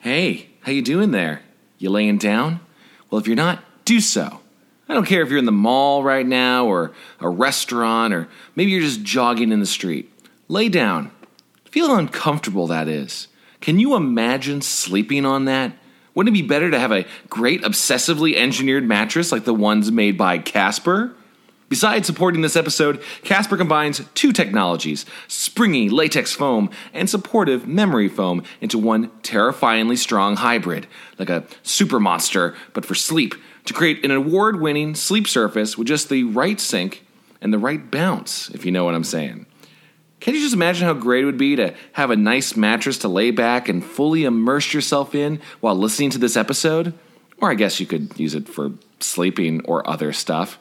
Hey, how you doing there? You laying down? Well, if you're not, do so. I don't care if you're in the mall right now or a restaurant or maybe you're just jogging in the street. Lay down. Feel uncomfortable that is. Can you imagine sleeping on that? Wouldn't it be better to have a great obsessively engineered mattress like the ones made by Casper? Besides supporting this episode, Casper combines two technologies springy latex foam and supportive memory foam into one terrifyingly strong hybrid, like a super monster, but for sleep, to create an award winning sleep surface with just the right sink and the right bounce, if you know what I'm saying. Can you just imagine how great it would be to have a nice mattress to lay back and fully immerse yourself in while listening to this episode? Or I guess you could use it for sleeping or other stuff.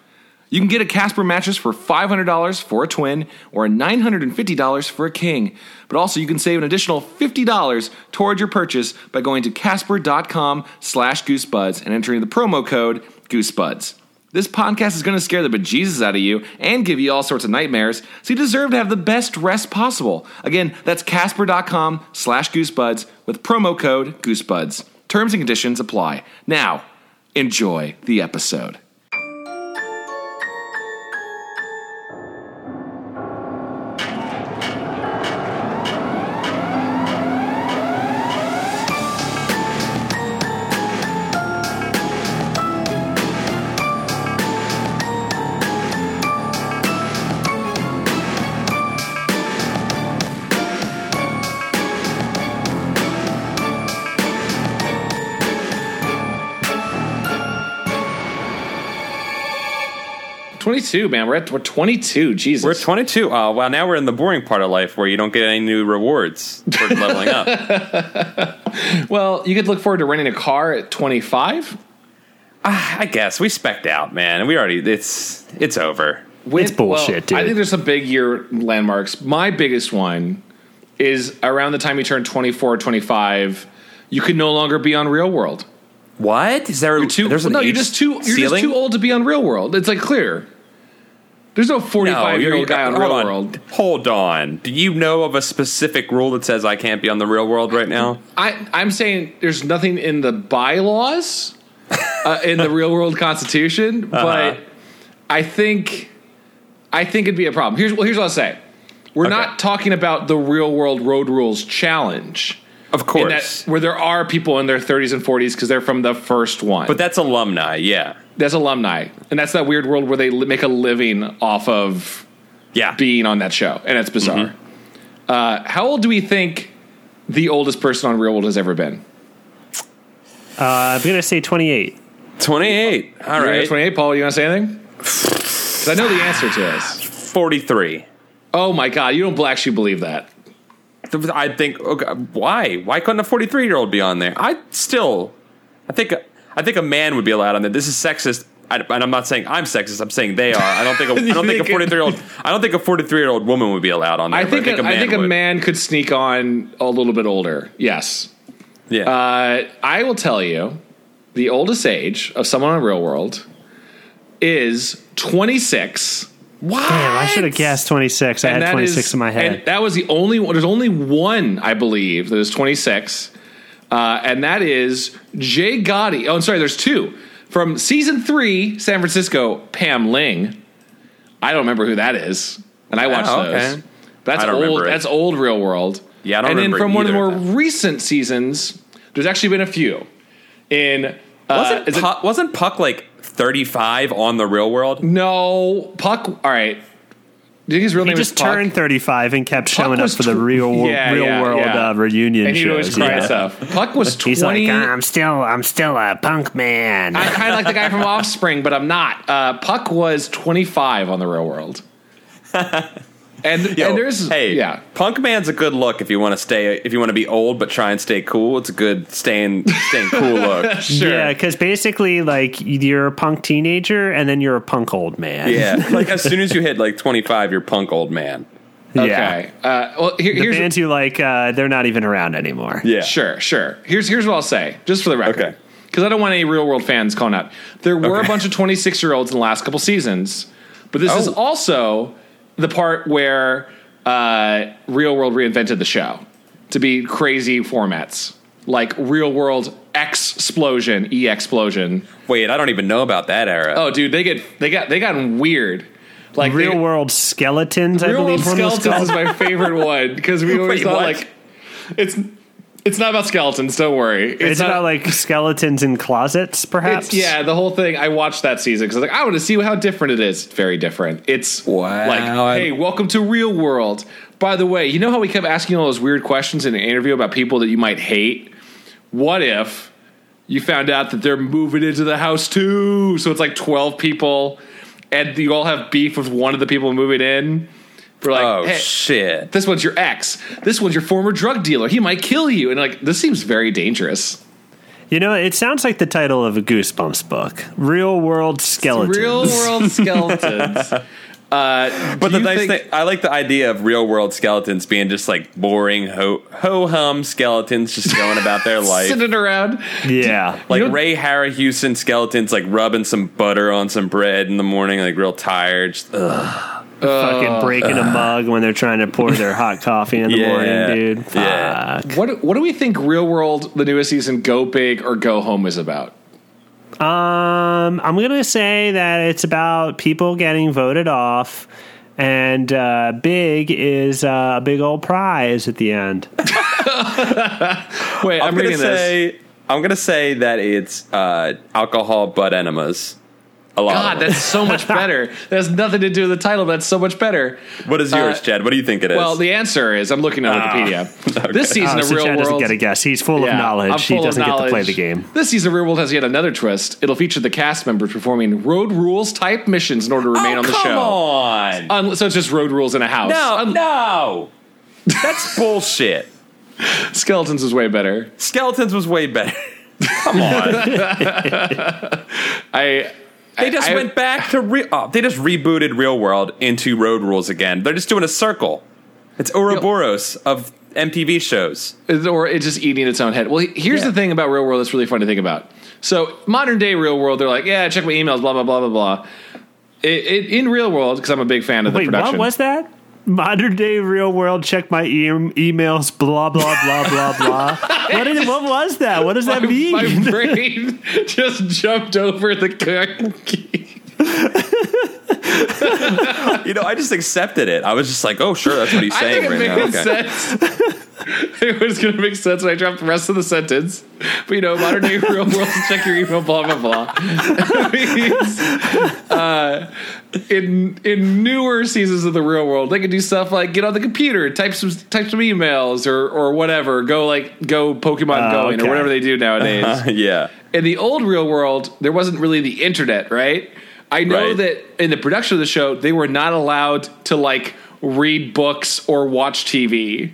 You can get a Casper mattress for $500 for a twin or $950 for a king. But also you can save an additional $50 toward your purchase by going to casper.com slash goosebuds and entering the promo code goosebuds. This podcast is going to scare the bejesus out of you and give you all sorts of nightmares, so you deserve to have the best rest possible. Again, that's casper.com slash goosebuds with promo code goosebuds. Terms and conditions apply. Now, enjoy the episode. Twenty-two, man. We're at we're twenty-two. Jesus, We're 22. Uh, well, now we're in the boring part of life where you don't get any new rewards for leveling up. Well, you could look forward to renting a car at twenty-five. I guess we specked out, man. We already it's it's over. When- It's bullshit, well, I think there's some big year landmarks. My biggest one is around the time you turn 24 or 25, you can no longer be on Real World. What is there? You're too, there's an no, you're age just too you're ceiling? just too old to be on Real World. It's like clear. There's no 45-year-old guy on Real on. World. Hold on. Do you know of a specific rule that says I can't be on the real world right now? I, I'm saying there's nothing in the bylaws uh, in the Real World Constitution, Uh-huh. but I think I think it'd be a problem. Here's well, here's what I'll say. We're Okay. not talking about the Real World Road Rules Challenge. Of in course. that where there are people in their 30s and 40s because they're from the first one. but that's alumni, yeah. that's alumni, and that's that weird world where they li- make a living off of Yeah. being on that show, and it's bizarre. Mm-hmm. Uh, how old do we think the oldest person on Real World has ever been? Uh, I'm gonna say 28. 28. All You're right. 28, Paul. You want to say anything? Because I know the answer to this. 43. Oh my God, you don't actually believe that? I think okay, why? Why couldn't a 43 year old be on there? I still, I think, I think a man would be allowed on there. This is sexist, I, and I'm not saying I'm sexist. I'm saying they are. I don't think. A, I don't think a 43 year old. I don't think a 43 year old woman would be allowed on there. I think, a, I think a would. man could sneak on a little bit older. Yes. Yeah. Uh, I will tell you, the oldest age of someone on Real World is 26. Damn, I should have guessed 26. I had 26 is- in my head. And that was the only one. There's only one, I believe, that is 26. Uh, and that is Jay Gotti. Oh, I'm sorry, there's two. From season three, San Francisco, Pam Ling. I don't remember who that is. And I watched Oh, okay. those. That's I don't old. That's old Real World. Yeah, I don't remember. And then from one of the more of recent seasons, there's actually been a few. In uh, wasn't is it- wasn't Puck like 35 on the real world? no Puck. All right. Do you think his real he name just is Puck? turned 35 and kept showing up was for the real Yeah, real yeah, world yeah. Uh, reunion and he shows. always cry yeah. stuff. Puck was twenty. He's like, I'm still, I'm still a punk man. I kind of like the guy from Offspring, but I'm not. Uh, Puck was 25 on the Real World. And, Yo, and there's hey, yeah. Punk Man's a good look if you want to stay if you want to be old but try and stay cool. It's a good staying staying cool look. Sure. Yeah, because basically, like, you're a punk teenager and then you're a punk old man. Yeah, like as soon as you hit like 25, you're punk old man. Yeah. Uh, well, here, The here's bands you like, uh, they're not even around anymore. Yeah, Sure, sure. Here's here's what I'll say, just for the record, Okay. because I don't want any real world fans calling out. There were a bunch of 26 year olds in the last couple seasons, but this is Oh. also the part where uh, real world reinvented the show to be crazy formats like real world X explosion, E explosion. Wait, I don't even know about that era. Oh, dude, they get they got they gotten weird. Like Real they, world skeletons, I Real World believe one was Skeletons is my favorite one because we always Wait, thought what? like it's it's not about skeletons. Don't worry. It's, It's not, about like skeletons in closets, perhaps. It's, yeah, the whole thing. I watched that season because I was like, I want to see how different it is. Very different. It's Wow, like, hey, welcome to real world. By the way, you know how we kept asking all those weird questions in an interview about people that you might hate? What if you found out that they're moving into the house too? So it's like twelve people, and you all have beef with one of the people moving in. We're like, oh hey, shit! this one's your ex. This one's your former drug dealer. He might kill you. And like, this seems very dangerous. You know, it sounds like the title of a Goosebumps book. Real world skeletons. Real world skeletons. Uh, But the nice thing, I like the idea of real world skeletons being just like boring ho ho hum skeletons just going about their life. sitting around. Yeah. Like You know- Ray Harryhausen skeletons, like rubbing some butter on some bread in the morning, like real tired. Just, ugh. Fucking breaking a mug when they're trying to pour their hot coffee in the Yeah. morning, dude. Fuck. Yeah. What What do we think? Real world, the newest season, Go Big or Go Home is about? Um, I'm gonna say that it's about people getting voted off, and uh, big is uh, a big old prize at the end. Wait, I'm, I'm gonna reading this. say I'm gonna say that it's uh, alcohol butt enemas. A lot. God, that's so much better. That has nothing to do with the title. But that's so much better. what is yours, uh, Chad? What do you think it is? Well, the answer is I'm looking on Wikipedia. This season Oh, of Real Chad doesn't get a guess. He's full Yeah, of knowledge. I'm he full of doesn't get to play the game. This season of Real World has yet another twist. It'll feature the cast members performing road rules type missions in order to remain oh, on the come show. Come on. Un- so it's just road rules in a house. no, Un- no, that's bullshit. Skeletons is way better. Skeletons was way better. Come on. I They just I- went back to re- oh, they just rebooted Real World into Road Rules again. They're just doing a circle. It's Ouroboros of MTV shows. or it's just eating its own head. Well, here's Yeah. the thing about real world that's really fun to think about. So modern day real world, they're like, yeah, check my emails, blah blah blah blah blah. It, it, in real world, because I'm a big fan of the Wait, production. what was that? Modern day real world. Check my e- emails. Blah blah blah blah blah. what, is, what was that? What does that mean? my brain just jumped over the cookie. You know, I just accepted it. I was just like, oh, sure, that's what he's I saying think it right now. Okay. sense. it was going to make sense when I dropped the rest of the sentence. But you know, modern day real world, check your email, blah blah blah. Means, uh, in in newer seasons of the real world, they could do stuff like get on the computer, type some type some emails, or or whatever. Go like go Pokemon Oh, going okay. or whatever they do nowadays. Uh, yeah. in the old real world, there wasn't really the internet, right? I know Right. that in the production of the show, they were not allowed to like read books or watch TV.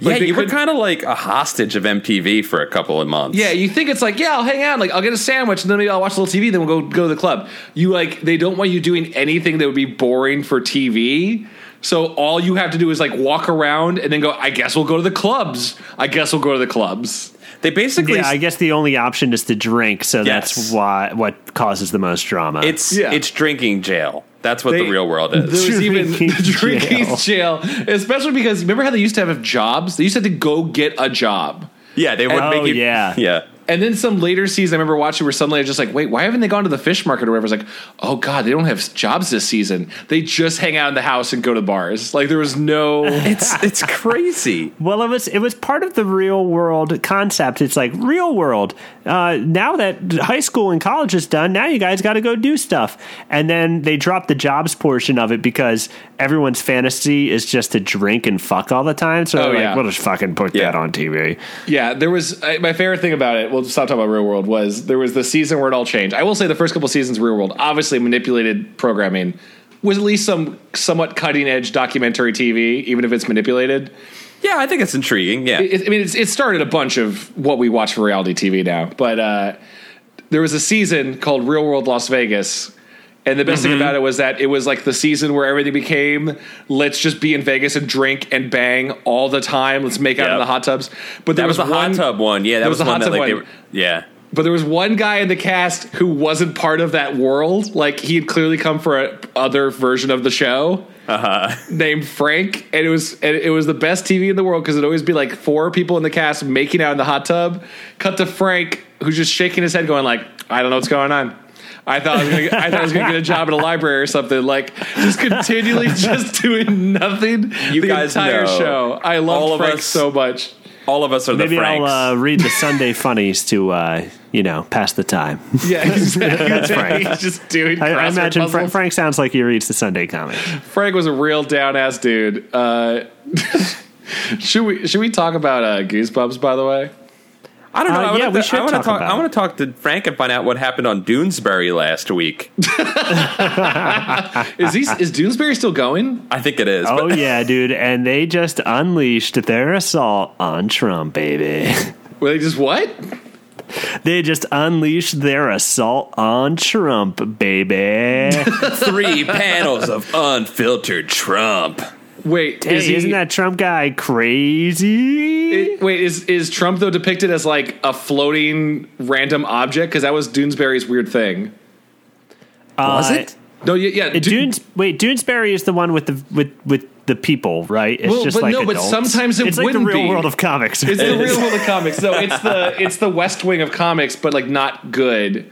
Yeah, they you were kind of like a hostage of MTV for a couple of months. Yeah, you think it's like, yeah, I'll hang out, like I'll get a sandwich, and then maybe I'll watch a little TV, then we'll go go to the club. You like they don't want you doing anything that would be boring for TV. So all you have to do is like walk around and then go. I guess we'll go to the clubs. I guess we'll go to the clubs. They basically yeah, I guess the only option is to drink, so Yes. that's why what causes the most drama. it's Yeah. it's drinking jail. That's what the real world There is. was even Drinking the drinking jail. jail, especially because remember how they used to have jobs? They used to have to go get a job. Yeah, they would Oh, make you. yeah. yeah. And then some later season, I remember watching where suddenly I was just like, wait, why haven't they gone to the fish market or whatever? It's like, oh god, they don't have jobs this season. They just hang out in the house and go to bars. Like there was no. It's it's crazy. Well, it was it was part of the real world concept. It's like real world. Uh, now that high school and college is done, now you guys got to go do stuff. And then they dropped the jobs portion of it because everyone's fantasy is just to drink and fuck all the time. So Oh, they're like, yeah. we'll just fucking put Yeah. that on TV. yeah, there was I, my favorite thing about it. We'll stop talking about Real World. Was there was the season where it all changed. I will say the first couple seasons Real World, obviously manipulated programming, was at least some somewhat cutting edge documentary TV, even if it's manipulated. Yeah, I think it's intriguing. Yeah. it, I mean, it's, it started a bunch of what we watch for reality TV now. But uh, there was a season called Real World Las Vegas. And the best Mm-hmm. thing about it was that it was like the season where everything became let's just be in Vegas and drink and bang all the time. Let's make out in the hot tubs. But there that was the one, hot tub one. Yeah, that was, was the hot that tub like one. were. Yeah. but there was one guy in the cast who wasn't part of that world. Like he had clearly come for a other version of the show. Uh-huh. Named Frank, and it was and it was the best TV in the world because it'd always be like four people in the cast making out in the hot tub. Cut to Frank, who's just shaking his head, going like, "I don't know what's going on." I thought I was gonna, I thought I was gonna get a job at a library or something. Like just continually just doing nothing. You the guys entire know. show. I love All of Frank us- so much. All of us are Maybe the Franks. I'll uh, read the Sunday funnies to uh, you know pass the time. Yeah, exactly. That's Frank. He's just doing. I, I imagine Fra- Frank sounds like he reads the Sunday comic. Frank was a real down ass dude. Uh, should we should we talk about uh, Goosebumps? By the way, I don't know. Uh, I wanna, yeah, we should I wanna talk talk. about I want to talk to Frank and find out what happened on Doonesbury last week. is he is Doonesbury still going? I think it is. Oh but yeah, dude! And they just unleashed their assault on Trump, baby. Were they just what? They just unleashed their assault on Trump, baby. three panels of unfiltered Trump. Wait, Hey, is he? isn't that Trump guy crazy? it- wait, is is Trump though depicted as like a floating random object? Because that was Doonesbury's weird thing. Was Uh, it? No, yeah, yeah. Uh, Dunes, wait, Doonesbury is the one with the with with the people, right? It's Well, just but like no, but sometimes it it's like the wouldn't real be. world of comics. It's the real world of comics. No, it's the it's the West Wing of comics, but like not good.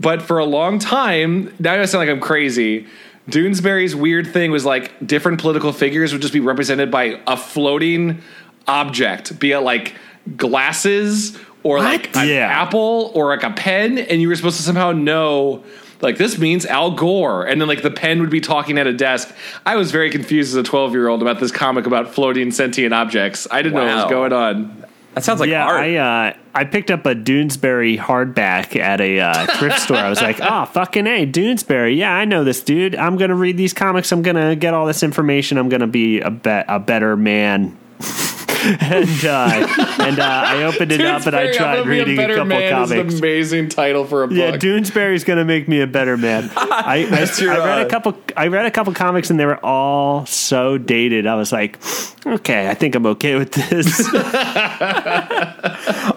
But for a long time, now I sound like I'm crazy. Doonesbury's weird thing was like different political figures would just be represented by a floating object, be it like glasses or like an Yeah. apple or like a pen, and you were supposed to somehow know. Like this means Al Gore, and then like the pen would be talking at a desk. I was very confused as a twelve year old about this comic about floating sentient objects. I didn't know what was going on. That sounds like yeah, art. I uh, I picked up a Doonesbury hardback at a uh, thrift store. I was like, oh fucking a Doonesbury. Yeah, I know this dude. I'm gonna read these comics. I'm gonna get all this information. I'm gonna be a bet a better man. and uh, and uh, I opened it up and I Doonesbury, I'm tried be reading a, better couple man is an comics. amazing title for a book. Yeah, Doonesbury's gonna make me a better man. I, I, your, I read a couple. I read a couple comics and they were all so dated. I was like, okay, I think I'm okay with this.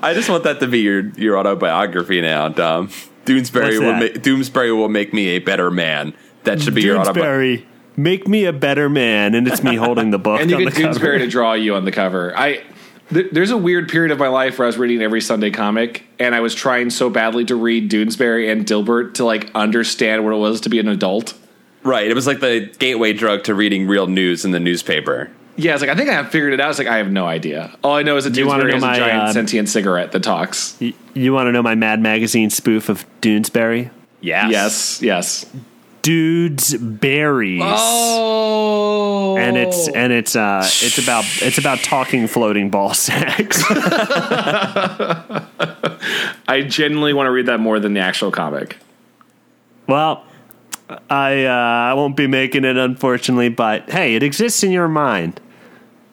I just want that to be your your autobiography now, Dom. Doonesbury will that? make Doonesbury will make me a better man. That should be your autobiography. Doonesbury, make me a better man, and it's me holding the book and you on get the cover. to draw you on the cover. I th- there's a weird period of my life where I was reading every Sunday comic, and I was trying so badly to read Doonesbury and Dilbert to like understand what it was to be an adult. Right. It was like the gateway drug to reading real news in the newspaper. Yeah, it's like I think I have figured it out. It's like I have no idea. All I know is that Doonesbury know has a my, giant uh, sentient cigarette that talks. Y- You want to know my Mad Magazine spoof of Doonesbury? Yes. Yes, yes. Dudes berries. Oh, And it's and it's uh it's about it's about talking floating ball sacks. I genuinely want to read that more than the actual comic. well, I uh, I won't be making it unfortunately, but hey, it exists in your mind.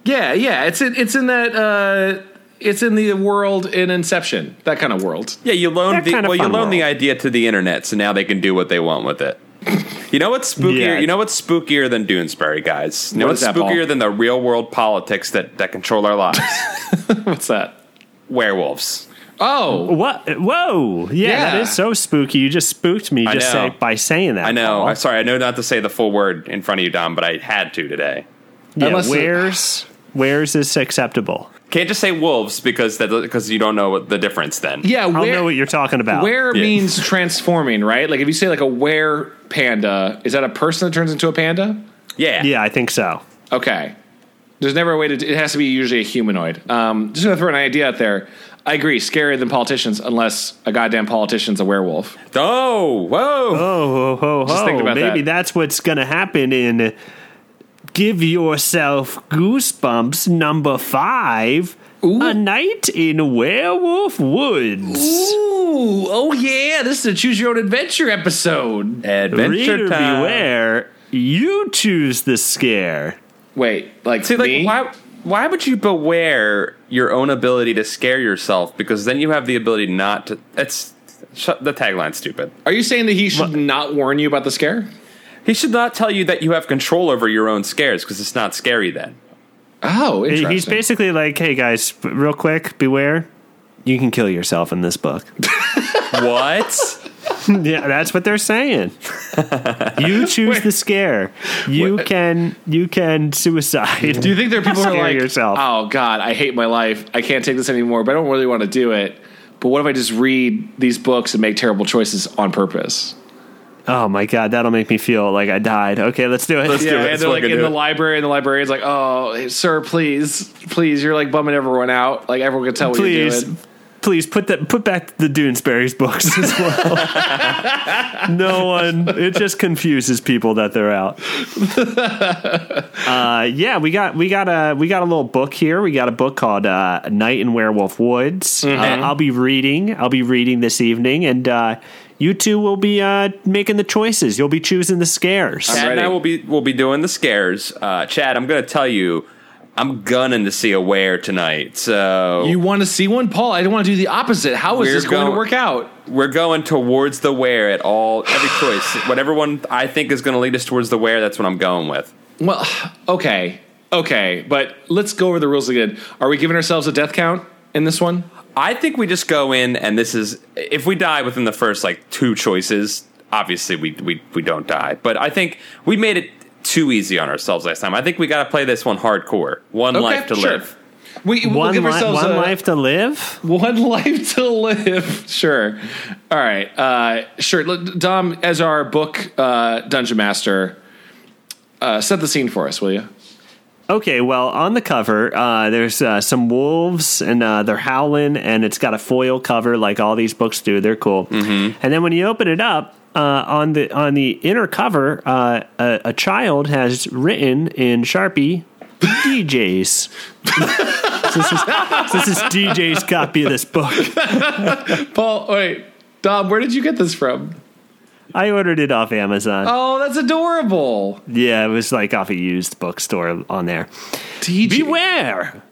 Yeah, yeah. It's in it's in that uh it's in the world in Inception, that kind of world. Yeah, you loan the kind of well, you loan loaned the idea to the internet, so now they can do what they want with it. You know what's spookier? Yeah. You know what's spookier than Doonesbury, guys? You know What what's is that, Paul? spookier than the real world politics that, that control our lives? What's that? Werewolves. Oh, What? Whoa! Yeah, Yeah. that is so spooky. You just spooked me just say, by saying that. I know. Paul. I'm sorry. I know not to say the full word in front of you, Dom, but I had to today. Yeah, Unless- where's where's is acceptable? Can't just say wolves because that because you don't know what the difference then. yeah. I'll know what you're talking about. where Yeah. means transforming, right? Like if you say like a were panda, is that a person that turns into a panda? Yeah. Yeah, I think so. Okay. There's never a way to. It has to be usually a humanoid. Um, just gonna throw an idea out there. I agree, scarier than politicians, unless a goddamn politician's a werewolf. Oh, whoa. Oh, ho, ho, Just ho. thinking about that. Maybe that. that's what's going to happen in Give Yourself Goosebumps number five A Night in Werewolf Woods. Ooh, oh yeah, this is a choose your own adventure episode. Adventure Reader time. beware, you choose the scare. Wait, like See, like, me? why? Why would you beware your own ability to scare yourself? Because then you have the ability not to. It's shut the tagline's stupid. Are you saying that he should not warn you about the scare? He should not tell you that you have control over your own scares because it's not scary then. Oh, interesting. He's basically like, hey guys, real quick, beware. You can kill yourself in this book. what? Yeah, that's what they're saying. You choose the scare. You can you can suicide. Do you think there are people who are Scare like, yourself. "Oh God, I hate my life. I can't take this anymore." But I don't really want to do it. But what if I just read these books and make terrible choices on purpose? Oh my god, that'll make me feel like I died. Okay, let's do it. Let's do Yeah, it. and they're like in the it. library, and the librarian's like, "Oh, sir, please, please, you're like bumming everyone out. Like everyone can tell what you're doing." Please put that put back the Doonesbury's books as well. no one. It just confuses people that they're out. uh, yeah, we got we got a we got a little book here. We got a book called uh, Night in Werewolf Woods. Uh, I'll be reading. I'll be reading this evening, and uh, you two will be uh, making the choices. You'll be choosing the scares. Chad and I will be will be doing the scares. Uh, Chad, I'm going to tell you, I'm gunning to see a where tonight. So You want to see one, Paul? I don't want to do the opposite. How is this going to work out? we're going towards the where at all every choice. Whatever one I think is going to lead us towards the where, that's what I'm going with. Well, okay, okay, but let's go over the rules again. Are we giving ourselves a death count in this one? I think we just go in and this is if we die within the first like two choices, obviously we we we don't die. But I think we made it too easy on ourselves last time. I think we got to play this one hardcore. One life to sure. live. We, we'll One, give li- ourselves one a, life to live. One life to live. Sure. All right. Uh, sure. Look, Dom, as our book uh, dungeon master, uh, set the scene for us, will you? Okay, well, on the cover, uh, there's uh, some wolves and uh, they're howling, and it's got a foil cover like all these books do. They're cool. Mm-hmm. And then when you open it up, uh, on the on the inner cover, uh, a, a child has written in Sharpie DJs. this, is, this is DJ's copy of this book. Paul, wait. Dom, where did you get this from? I ordered it off Amazon. Oh, that's adorable. Yeah, it was like off a used bookstore on there. DJ. Beware!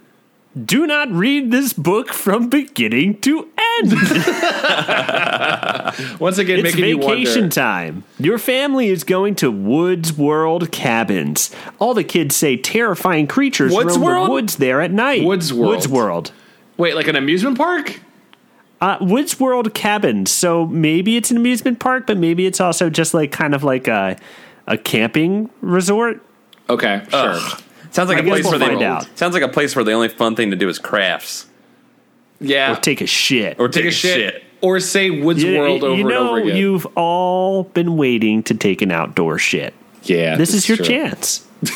Do not read this book from beginning to end. Once again, It's making vacation wonder. time. Your family is going to Woods World cabins. All the kids say terrifying creatures Woods roam World? the woods there at night. Woods World. Woods World. Wait, like an amusement park? Uh, Woods World cabins. So maybe it's an amusement park, but maybe it's also just like kind of like a a camping resort. Okay, sure. Sounds like I a guess place we'll where they find out. sounds like a place where the only fun thing to do is crafts Yeah. Or take a shit. or take a shit. Or say Woods You- World over you know, and over again. you've all been waiting to take an outdoor shit. yeah. This is your true. chance.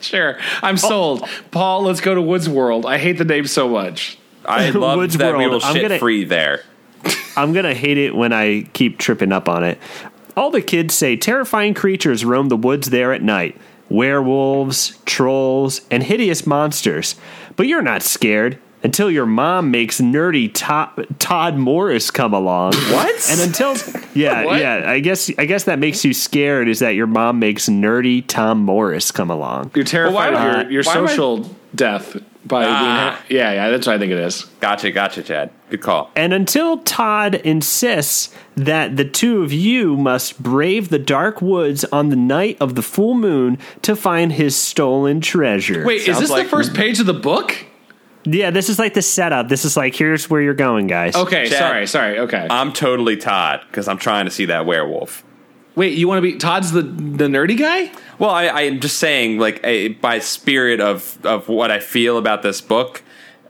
Sure. I'm sold. Paul, let's go to Woods World. I hate the name so much. I love Woods that we will shit gonna- free there. I'm gonna hate it when I keep tripping up on it. All the kids say terrifying creatures roam the woods there at night werewolves, trolls, and hideous monsters. But you're not scared until your mom makes nerdy Todd, Todd Morris come along. What? And until yeah, What? yeah, I guess I guess that makes you scared is that your mom makes nerdy Tom Morris come along. You're terrified Well, why of your, your why am I- social death by Ah. being. Yeah, yeah, that's what I think it is. Gotcha, gotcha, Chad. Good call. And until Todd insists that the two of you must brave the dark woods on the night of the full moon to find his stolen treasure. Wait, is this like- the first page of the book? Yeah, this is like the setup. This is like, here's where you're going, guys. Okay, Chad. sorry, sorry. Okay. I'm totally Todd because I'm trying to see that werewolf. Wait, you want to be Todd's the the nerdy guy? Well, I, I'm just saying, like, a, by spirit of of what I feel about this book,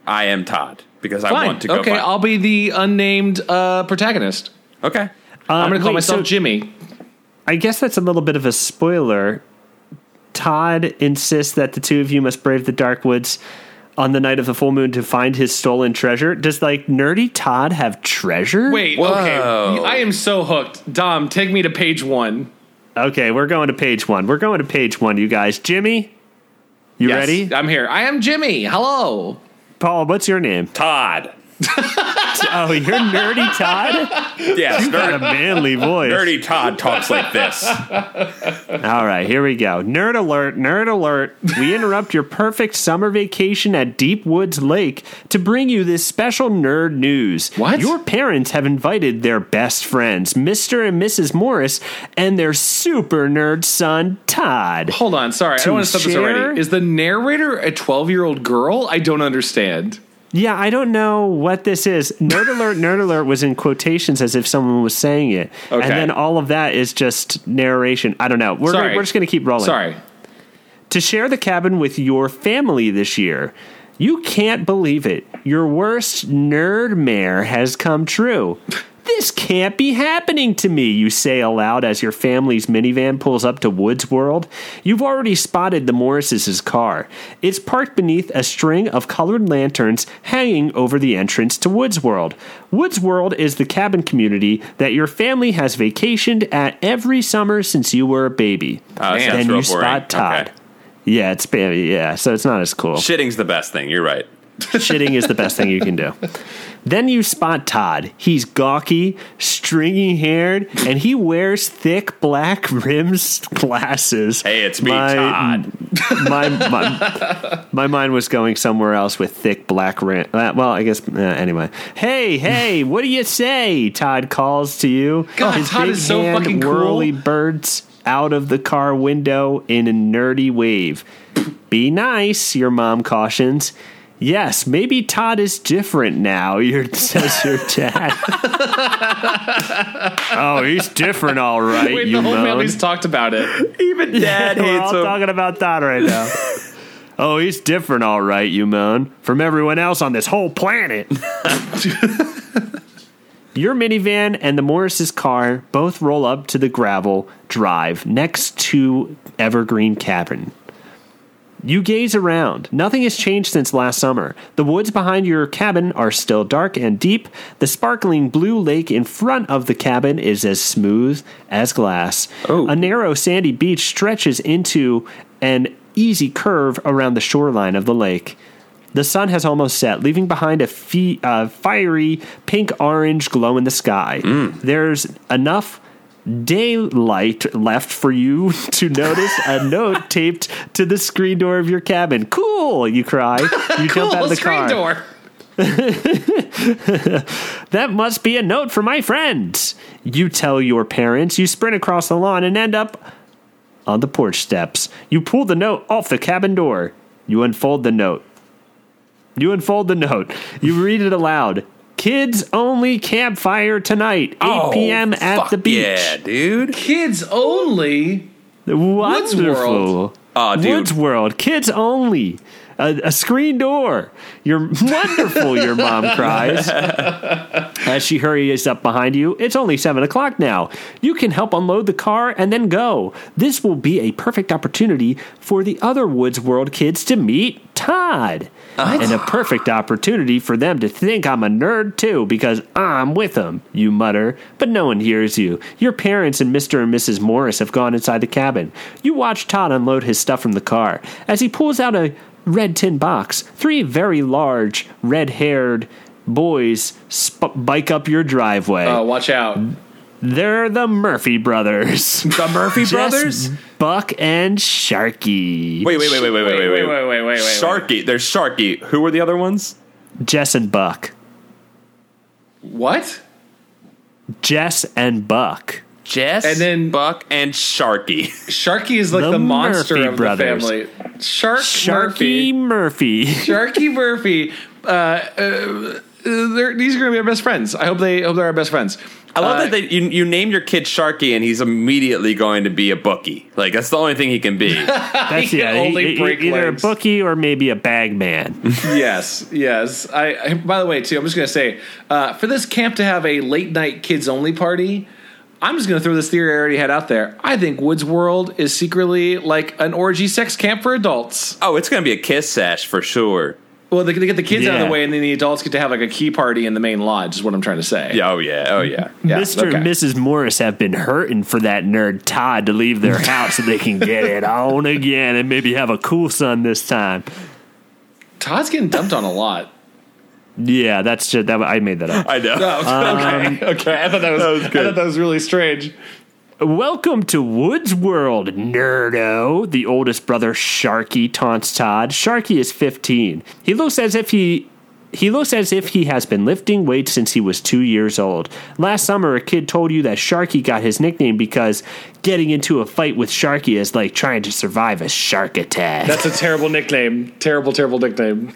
I am Todd because I Fine. want to go. okay, find- I'll be the unnamed uh, protagonist. okay. I'm going to call wait, myself so- Jimmy. I guess that's a little bit of a spoiler. Todd insists that the two of you must brave the dark woods on the night of the full moon to find his stolen treasure. Does like nerdy Todd have treasure? Wait, Whoa. okay. I am so hooked. Dom, take me to page one. Okay, we're going to page one. We're going to page one, you guys. Jimmy, you Yes, ready? I'm here. I am Jimmy. Hello. Paul, what's your name? Todd. Oh, you're nerdy Todd? Yes, Got a manly voice. nerdy Todd talks like this. All right, here we go. Nerd alert, nerd alert. We interrupt your perfect summer vacation at Deep Woods Lake to bring you this special nerd news. What? Your parents have invited their best friends, Mr. and Mrs. Morris, and their super nerd son, Todd. Hold on. Sorry. I don't want to stop this already. Is the narrator a 12 year old girl? I don't understand. Yeah, I don't know what this is. Nerd alert, nerd alert was in quotations as if someone was saying it. Okay. And then all of that is just narration. I don't know. We're, Sorry. gonna, we're just going to keep rolling. Sorry. To share the cabin with your family this year. You can't believe it. Your worst nerdmare has come true. This can't be happening to me, you say aloud as your family's minivan pulls up to Woods World. You've already spotted the Morrises' car. It's parked beneath a string of colored lanterns hanging over the entrance to Woods World. Woods World is the cabin community that your family has vacationed at every summer since you were a baby. Oh, that Man. sounds then real you boring. spot Todd. Okay. Yeah, it's yeah, so it's not as cool. Shitting's the best thing. You're right. Shitting is the best thing you can do. Then you spot Todd. He's gawky, stringy haired, and he wears thick black rims glasses. Hey, it's me, Todd. My, my, my mind was going somewhere else with thick black rim. Uh, well, I guess, uh, anyway. Hey, hey, what do you say? Todd calls to you. God, Todd is so hand fucking cool. whirly birds out of the car window in a nerdy wave. Be nice, your mom cautions. Yes, maybe Todd is different now, your, says your dad. oh, he's different, all right, Wait, you the whole moan. family's talked about it. Even Dad We're hates all him. talking about Todd right now. oh, he's different, all right, you moan, from everyone else on this whole planet. Your minivan and the Morris's car both roll up to the gravel drive next to Evergreen Cabin. You gaze around. Nothing has changed since last summer. The woods behind your cabin are still dark and deep. The sparkling blue lake in front of the cabin is as smooth as glass. Oh. A narrow sandy beach stretches into an easy curve around the shoreline of the lake. The sun has almost set, leaving behind a fe- uh, fiery pink orange glow in the sky. There's enough daylight left for you to notice a note taped to the screen door of your cabin. Cool, you cry. You jump out of the screen car. door. That must be a note for my friends. You tell your parents. You sprint across the lawn and end up on the porch steps. You pull the note off the cabin door. You unfold the note. You unfold the note. You read it aloud. Kids only campfire tonight, 8 p.m. at Oh, fuck the beach. Yeah, dude. Kids only. Wonderful. World. Aw, dude. Woods World, kids only. A, a screen door. You're wonderful, your mom cries. As she hurries up behind you, it's only seven o'clock now. You can help unload the car and then go. This will be a perfect opportunity for the other Woods World kids to meet Todd. Uh-huh. And a perfect opportunity for them to think I'm a nerd too, because I'm with them, you mutter. But no one hears you. Your parents and Mr. and Mrs. Morris have gone inside the cabin. You watch Todd unload his stuff from the car. As he pulls out a red tin box, three very large, red haired boys sp- bike up your driveway. Oh, watch out. They're the Murphy brothers. The Murphy Jess, brothers? Buck and Sharky. Wait, wait, wait, wait, wait, wait, wait, wait, wait, wait, wait, wait. Sharky. There's Sharky. Who were the other ones? Jess and Buck. What? Jess and Buck. Jess, And then- Buck, and Sharky. Sharky is like The the, monster Murphy of brothers. the family. Shark Sharky Murphy. Murphy. Sharky Murphy. Uh, uh, they're, these are going to be our best friends. I hope they hope they're our best friends. I love Uh, that they, you, you name your kid Sharky and he's immediately going to be a bookie. Like, that's the only thing he can be. That's He yeah, can only e- e- break either legs. a bookie or maybe a bag man. yes, yes. I, I. By the way, too, I'm just going to say uh, for this camp to have a late night kids only party. I'm just going to throw this theory I already had out there. I think Woods World is secretly like an orgy sex camp for adults. oh, it's going to be a kiss sash for sure. Well, they, they get the kids out of the way, and then the adults get to have like a key party in the main lodge. Is what I'm trying to say. Yeah, oh, yeah. Oh, yeah. Yeah, Mr. okay. and Mrs. Morris have been hurting for that nerd Todd to leave their house so they can get it on again and maybe have a cool son this time. Todd's getting dumped on a lot. Yeah, that's just, that. I made that up. I know. Oh, okay, um, okay. I thought that was, I thought that was really strange. Welcome to Woods World, nerdo. The oldest brother, Sharky, taunts Todd. Sharky is 15. He looks as if he. He looks as if he has been lifting weights since he was two years old. Last summer, a kid told you that Sharky got his nickname because getting into a fight with Sharky is like trying to survive a shark attack. That's a terrible nickname. Terrible, terrible nickname.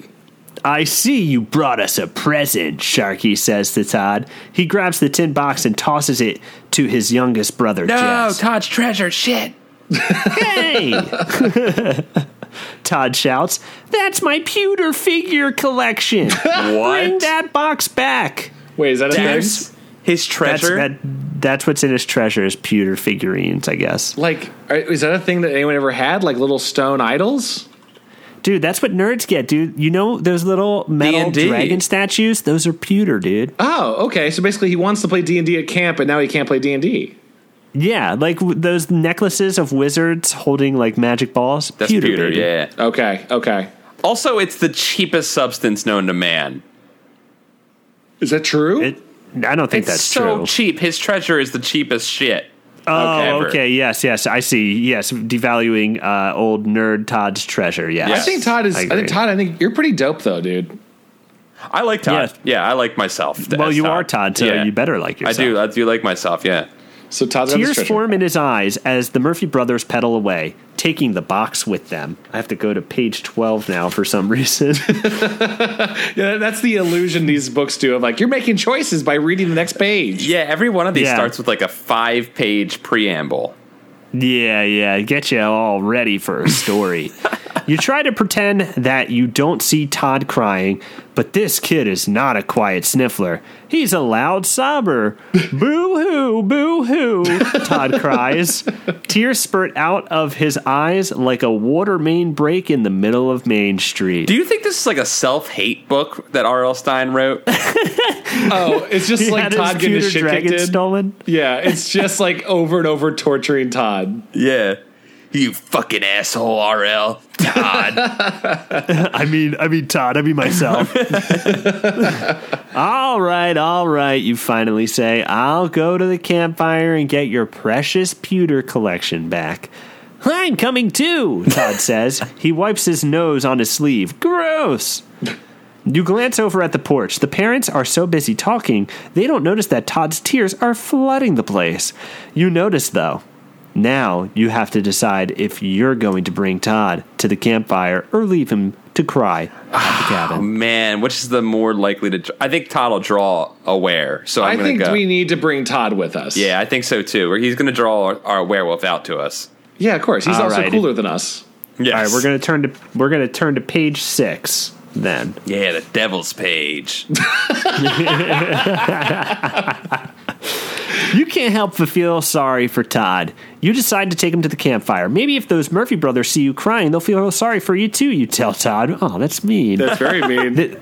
I see you brought us a present, Sharky says to Todd. He grabs the tin box and tosses it to his youngest brother, No, Jess. Todd's treasure. Shit. Hey! Todd shouts, That's my pewter figure collection. Bring What? that box back. Wait, is that a thing? That's his That's, treasure. that, that's what's in his treasure is pewter figurines, I guess. Like, uh, is that a thing that anyone ever had? Like little stone idols? Dude, that's what nerds get, dude. You know those little metal D&D. dragon statues? Those are pewter, dude. Oh, okay. So basically, he wants to play D and D at camp, but now he can't play D and D. Yeah, like w- those necklaces of wizards holding like magic balls. That's pewter. baby. yeah. Okay, okay. Also, it's the cheapest substance known to man. Is that true? It, I don't think it's that's so true. cheap. His treasure is the cheapest shit. Oh, ever. okay. Yes, yes. I see. Yes, devaluing uh, old nerd Todd's treasure. Yes. I think Todd is. I I, think Todd. I think you're pretty dope, though, dude. I like Todd. Yeah. Yeah, I like myself. Well, as you are Todd, so Yeah. you better like yourself. I do. I do like myself. Yeah. So Todd's got his Tears form in his eyes as the Murphy brothers pedal away, taking the box with them. I have to go to page 12 now for some reason. Yeah, that's the illusion these books do of like you're making choices by reading the next page. Yeah. Every one of these Yeah. starts with like a five-page preamble. yeah, yeah. Get you all ready for a story. you try to pretend that you don't see Todd crying, but this kid is not a quiet sniffler. He's a loud sobber. boo hoo, boo hoo, Todd cries. Tears spurt out of his eyes like a water main break in the middle of Main Street. Do you think this is like a self-hate book that R.L. Stine wrote? Oh, it's just like had his Todd getting his pewter shit kicked dragon in. stolen. Yeah, it's just like over and over torturing Todd. yeah. You fucking asshole, R.L. Todd. I mean, I mean Todd. I mean myself. all right, all right. You finally say, "I'll go to the campfire and get your precious pewter collection back." I'm coming too, Todd says. He wipes his nose on his sleeve. Gross. You glance over at the porch. The parents are so busy talking, they don't notice that Todd's tears are flooding the place. You notice, though. Now you have to decide if you're going to bring Todd to the campfire or leave him to cry at the ah, cabin. Man, which is the more likely to? I think Todd will draw aware. So I'm I gonna think go. we need to bring Todd with us. yeah, I think so too. Or he's going to draw our, our werewolf out to us. yeah, of course. He's All also right. cooler than us. Yes. All right, we're gonna turn to we're gonna turn to page six then. Yeah, the devil's page. You can't help but feel sorry for Todd. You decide to take him to the campfire. Maybe if those Murphy brothers see you crying, they'll feel sorry for you too. You tell Todd. Oh, that's mean. That's very mean.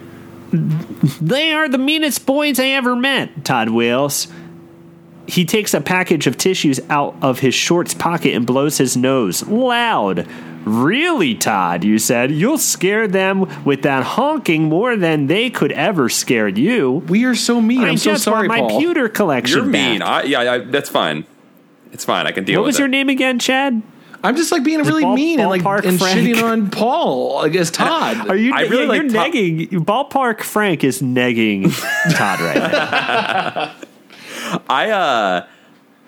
They are the meanest boys I ever met, Todd wails. He takes a package of tissues out of his shorts pocket and blows his nose loud. Really, Todd, you said. You'll scare them with that honking more than they could ever scare you. we are so mean. I I'm so just sorry, want my Paul. pewter collection You're mean. back. I, yeah, I, that's fine. It's fine. I can deal with that. What with was your name again, Chad? I'm just like being really Ball- mean and like ballpark and Frank. shitting on Paul I guess Todd. Are you? I really yeah, like you're Todd- negging. Ballpark Frank is negging Todd right now. I uh,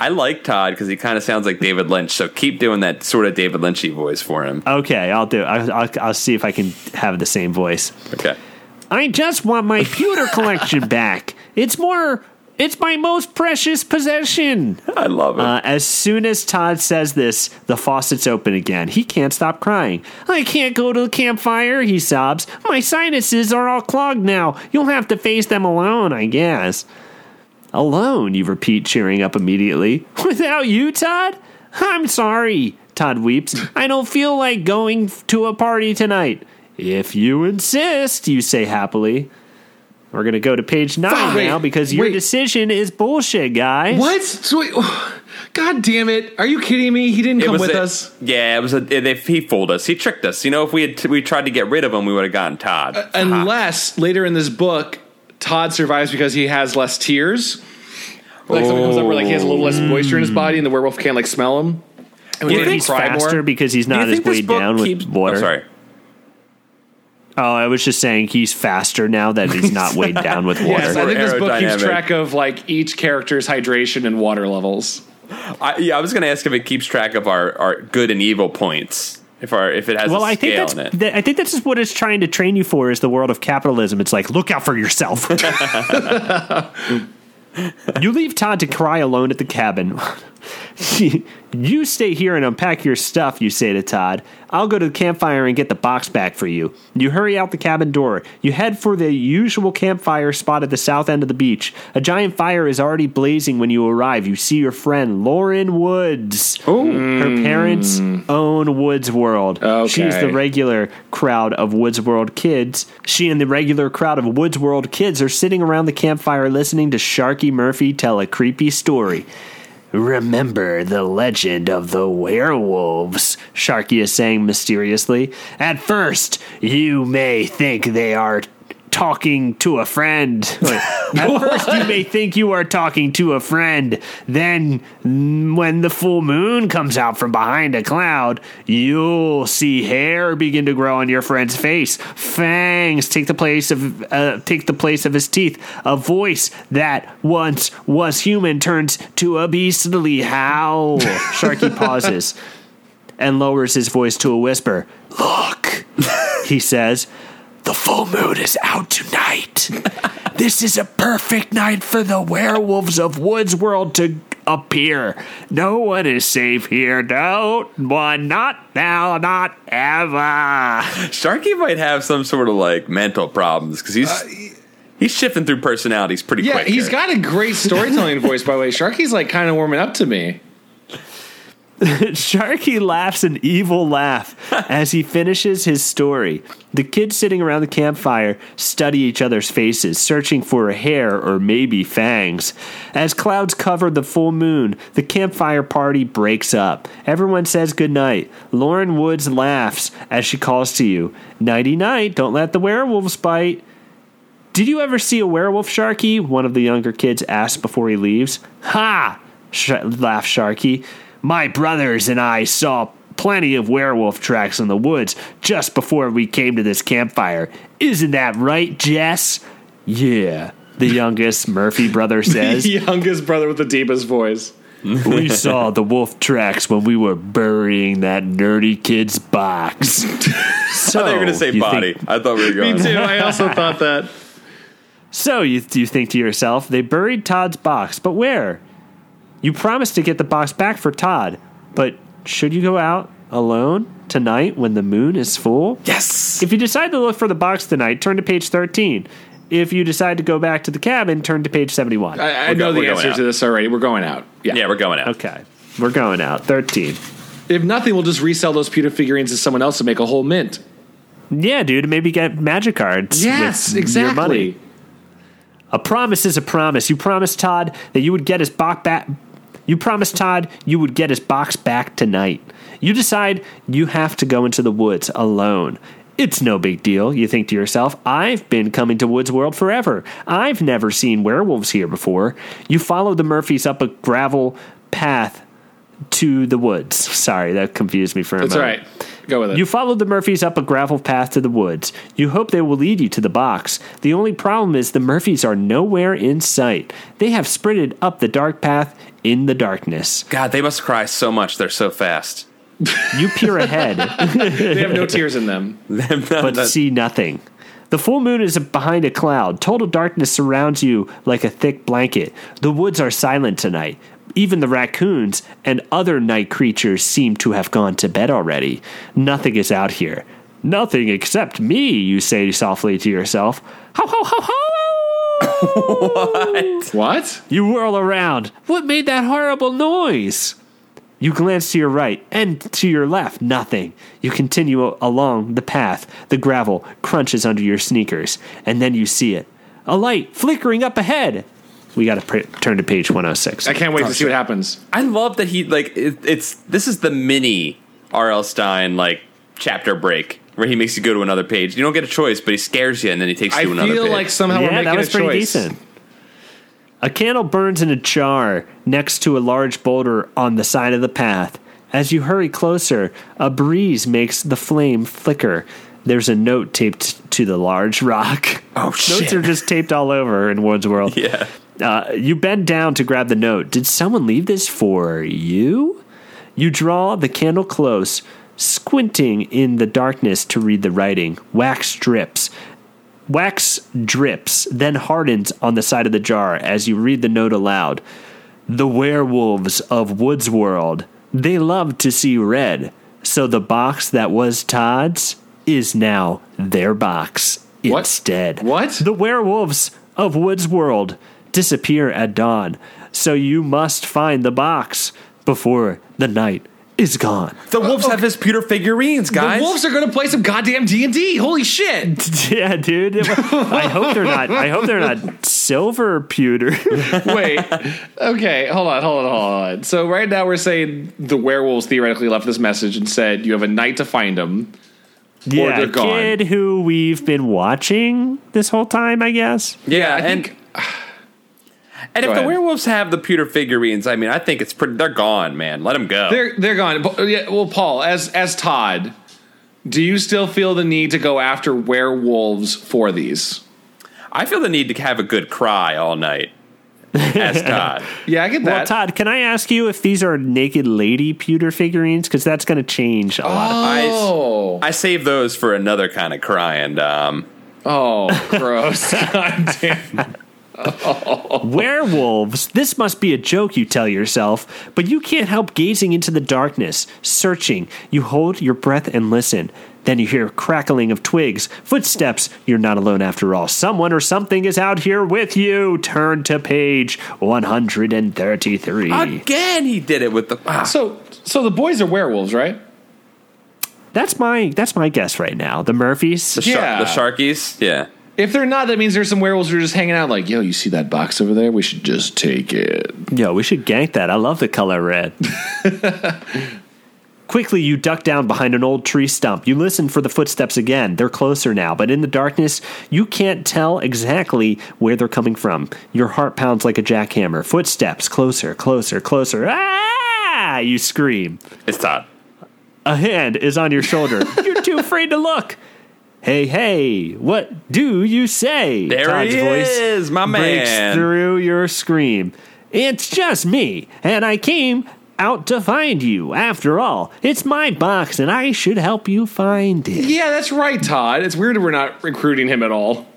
I like Todd because he kind of sounds like David Lynch. So keep doing that sort of David Lynchy voice for him. Okay, I'll do. it. I'll, I'll, I'll see if I can have the same voice. Okay. I just want my pewter collection back. It's more. It's my most precious possession. I love it. Uh, as soon as Todd says this, the faucets open again. He can't stop crying. I can't go to the campfire, he sobs. My sinuses are all clogged now. You'll have to face them alone, I guess. Alone, you repeat, cheering up immediately. Without you, Todd? I'm sorry, Todd weeps. I don't feel like going to a party tonight. If you insist, you say happily. We're going to go to page nine Fuck, wait, now because your wait. decision is bullshit, guys. what? So wait, God damn it! Are you kidding me? He didn't It come with a- us. Yeah, it was a. If he fooled us, he tricked us. You know, if we had we tried to get rid of him, we would have gotten Todd. Uh, Unless later in this book, Todd survives because he has less tears. Like something comes up where like he has a little less moisture in his body, and the werewolf can't like smell him. And we You make Maybe him he's faster more. because he's Do you not as think this weighed book down keeps? with water. Oh, sorry. Oh, I was just saying he's faster now that he's not weighed down with water. Yes, I think this book keeps Aerodynamic. track of like each character's hydration and water levels. I, yeah, I was going to ask if it keeps track of our, our good and evil points If our if it has Well, a I think that's in it. that, I think that's just what it's trying to train you for is the world of capitalism. It's like look out for yourself. you leave Todd to cry alone at the cabin. you stay here and unpack your stuff, you say to Todd. I'll go to the campfire and get the box back for you. You hurry out the cabin door. You head for the usual campfire spot at the south end of the beach. A giant fire is already blazing when you arrive. You see your friend, Lauren Woods. Oh. Her parents hmm. own Woods World. Okay. She's the regular crowd of Woods World kids. She and the regular crowd of Woods World kids are sitting around the campfire listening to Sharky Murphy tell a creepy story. Remember the legend of the werewolves, Sharky is saying mysteriously. At first, you may think they are talking to a friend. Wait, At first, you may think you are talking to a friend. Then, when the full moon comes out from behind a cloud, you'll see hair begin to grow on your friend's face. Fangs take the place of uh, take the place of his teeth. A voice that once was human turns to a beastly howl. Sharky pauses and lowers his voice to a whisper. Look, he says. The full moon is out tonight. this is a perfect night for the werewolves of Woods World to appear. No one is safe here. No one, not now, not ever. Sharky might have some sort of like mental problems because he's uh, he's shifting through personalities pretty Yeah, quick. he's here. got a great storytelling voice, by the way. Sharky's like kind of warming up to me. Sharky laughs an evil laugh as he finishes his story. The kids sitting around the campfire study each other's faces, searching for a hair or maybe fangs. As clouds cover the full moon, the campfire party breaks up. Everyone says goodnight. Lauren Woods laughs as she calls to you. Nighty night, don't let the werewolves bite. Did you ever see a werewolf, Sharky? One of the younger kids asks before he leaves. Ha! Sh- laughs Sharky. My brothers and I saw plenty of werewolf tracks in the woods just before we came to this campfire. Isn't that right, Jess? Yeah, the youngest Murphy brother says. Youngest brother with the deepest voice. we saw the wolf tracks when we were burying that nerdy kid's box. I so, thought you were going to say you think- body. I thought we were going. Me too. I also thought that. So you you think to yourself, they buried Todd's box, but where? You promised to get the box back for Todd, but should you go out alone tonight when the moon is full? Yes. If you decide to look for the box tonight, turn to page 13. If you decide to go back to the cabin, turn to page 71. I, I know go- the answer. To this already. We're going out. Yeah. Yeah, we're going out. okay. We're going out. 13. If nothing, we'll just resell those pewter figurines to someone else to make a whole mint. Yeah, dude, maybe get magic cards. Yes, with your money. exactly. A promise is a promise. You promised Todd that you would get his box back. You promised Todd you would get his box back tonight. You decide you have to go into the woods alone. It's no big deal, you think to yourself. I've been coming to Woods World forever. I've never seen werewolves here before. You follow the Murphys up a gravel path to the woods. Sorry, that confused me for a minute. That's all moment. right. Go with it. You follow the Murphys up a gravel path to the woods. You hope they will lead you to the box. The only problem is the Murphys are nowhere in sight. They have sprinted up the dark path in the darkness. God, they must cry so much. They're so fast. You peer ahead, they have no tears in them. but see nothing. The full moon is behind a cloud. Total darkness surrounds you like a thick blanket. The woods are silent tonight. Even the raccoons and other night creatures seem to have gone to bed already. Nothing is out here. Nothing except me, you say softly to yourself. Ho, ho, ho, ho! What? What? You whirl around. What made that horrible noise? You glance to your right and to your left. Nothing. You continue along the path. The gravel crunches under your sneakers. And then you see it. A light flickering up ahead. We got to pr- turn to page 106. I can't wait to oh, see what happens. I love that he like it, it's this is the mini R.L. Stine like chapter break where he makes you go to another page. You don't get a choice, but he scares you and then he takes you I to another I feel page. like somehow we're yeah, making that was a pretty choice. decent. A candle burns in a jar next to a large boulder on the side of the path. As you hurry closer, a breeze makes the flame flicker. There's a note taped to the large rock. Oh, shit! Notes are just taped all over in Woods World. yeah. Uh, you bend down to grab the note. Did someone leave this for you? You draw the candle close squinting in the darkness to read the writing. Wax drips. Wax drips, then hardens on the side of the jar as you read the note aloud. The werewolves of Woods World, they love to see red, so the box that was Todd's is now their box What? instead. What? The werewolves of Woods World disappear at dawn, so you must find the box before the night is gone. The uh, wolves have his pewter figurines, guys. The wolves are going to play some goddamn D and D. Holy shit! yeah, dude. I hope they're not. I hope they're not silver pewter. Wait. Okay. Hold on. Hold on. Hold on. So right now we're saying the werewolves theoretically left this message and said you have a night to find them. yeah, they're gone. kid who we've been watching this whole time. I guess. yeah, I and think. And if Go the werewolves have the pewter figurines, I mean, I think it's pretty. They're gone, man. Let them go. They're they're gone. But, yeah, well, Paul, as as Todd, do you still feel the need to go after werewolves for these? I feel the need to have a good cry all night. As Todd. Yeah, I get that. Well. Todd, can I ask you if these are naked lady pewter figurines? Because that's going to change a lot. Of things. Oh, I save those for another kind of crying. Um, oh, gross! God damn. Werewolves, this must be a joke, you tell yourself, but you can't help gazing into the darkness, searching. You hold your breath and listen. Then you hear crackling of twigs, footsteps. You're not alone after all. Someone or something is out here with you. Turn to page 133. again, he did it with the. Ah, So so the boys are werewolves, right? That's my that's my guess right now. The Murphys. the, shar- yeah. the Sharkies. Yeah. If they're not, that means there's some werewolves who are just hanging out. Like, yo, you see that box over there? We should just take it. Yo, we should gank that. I love the color red. Quickly, you duck down behind an old tree stump. You listen for the footsteps again. They're closer now, but in the darkness, you can't tell exactly where they're coming from. Your heart pounds like a jackhammer. Footsteps closer, closer, closer. Ah! You scream. It's Todd. A hand is on your shoulder. You're too afraid to look. Hey, hey, what do you say? There Todd's he voice is, my breaks man. through your scream. It's just me, and I came out to find you. After all, it's my box, and I should help you find it. Yeah, that's right, Todd. It's weird we're not recruiting him at all.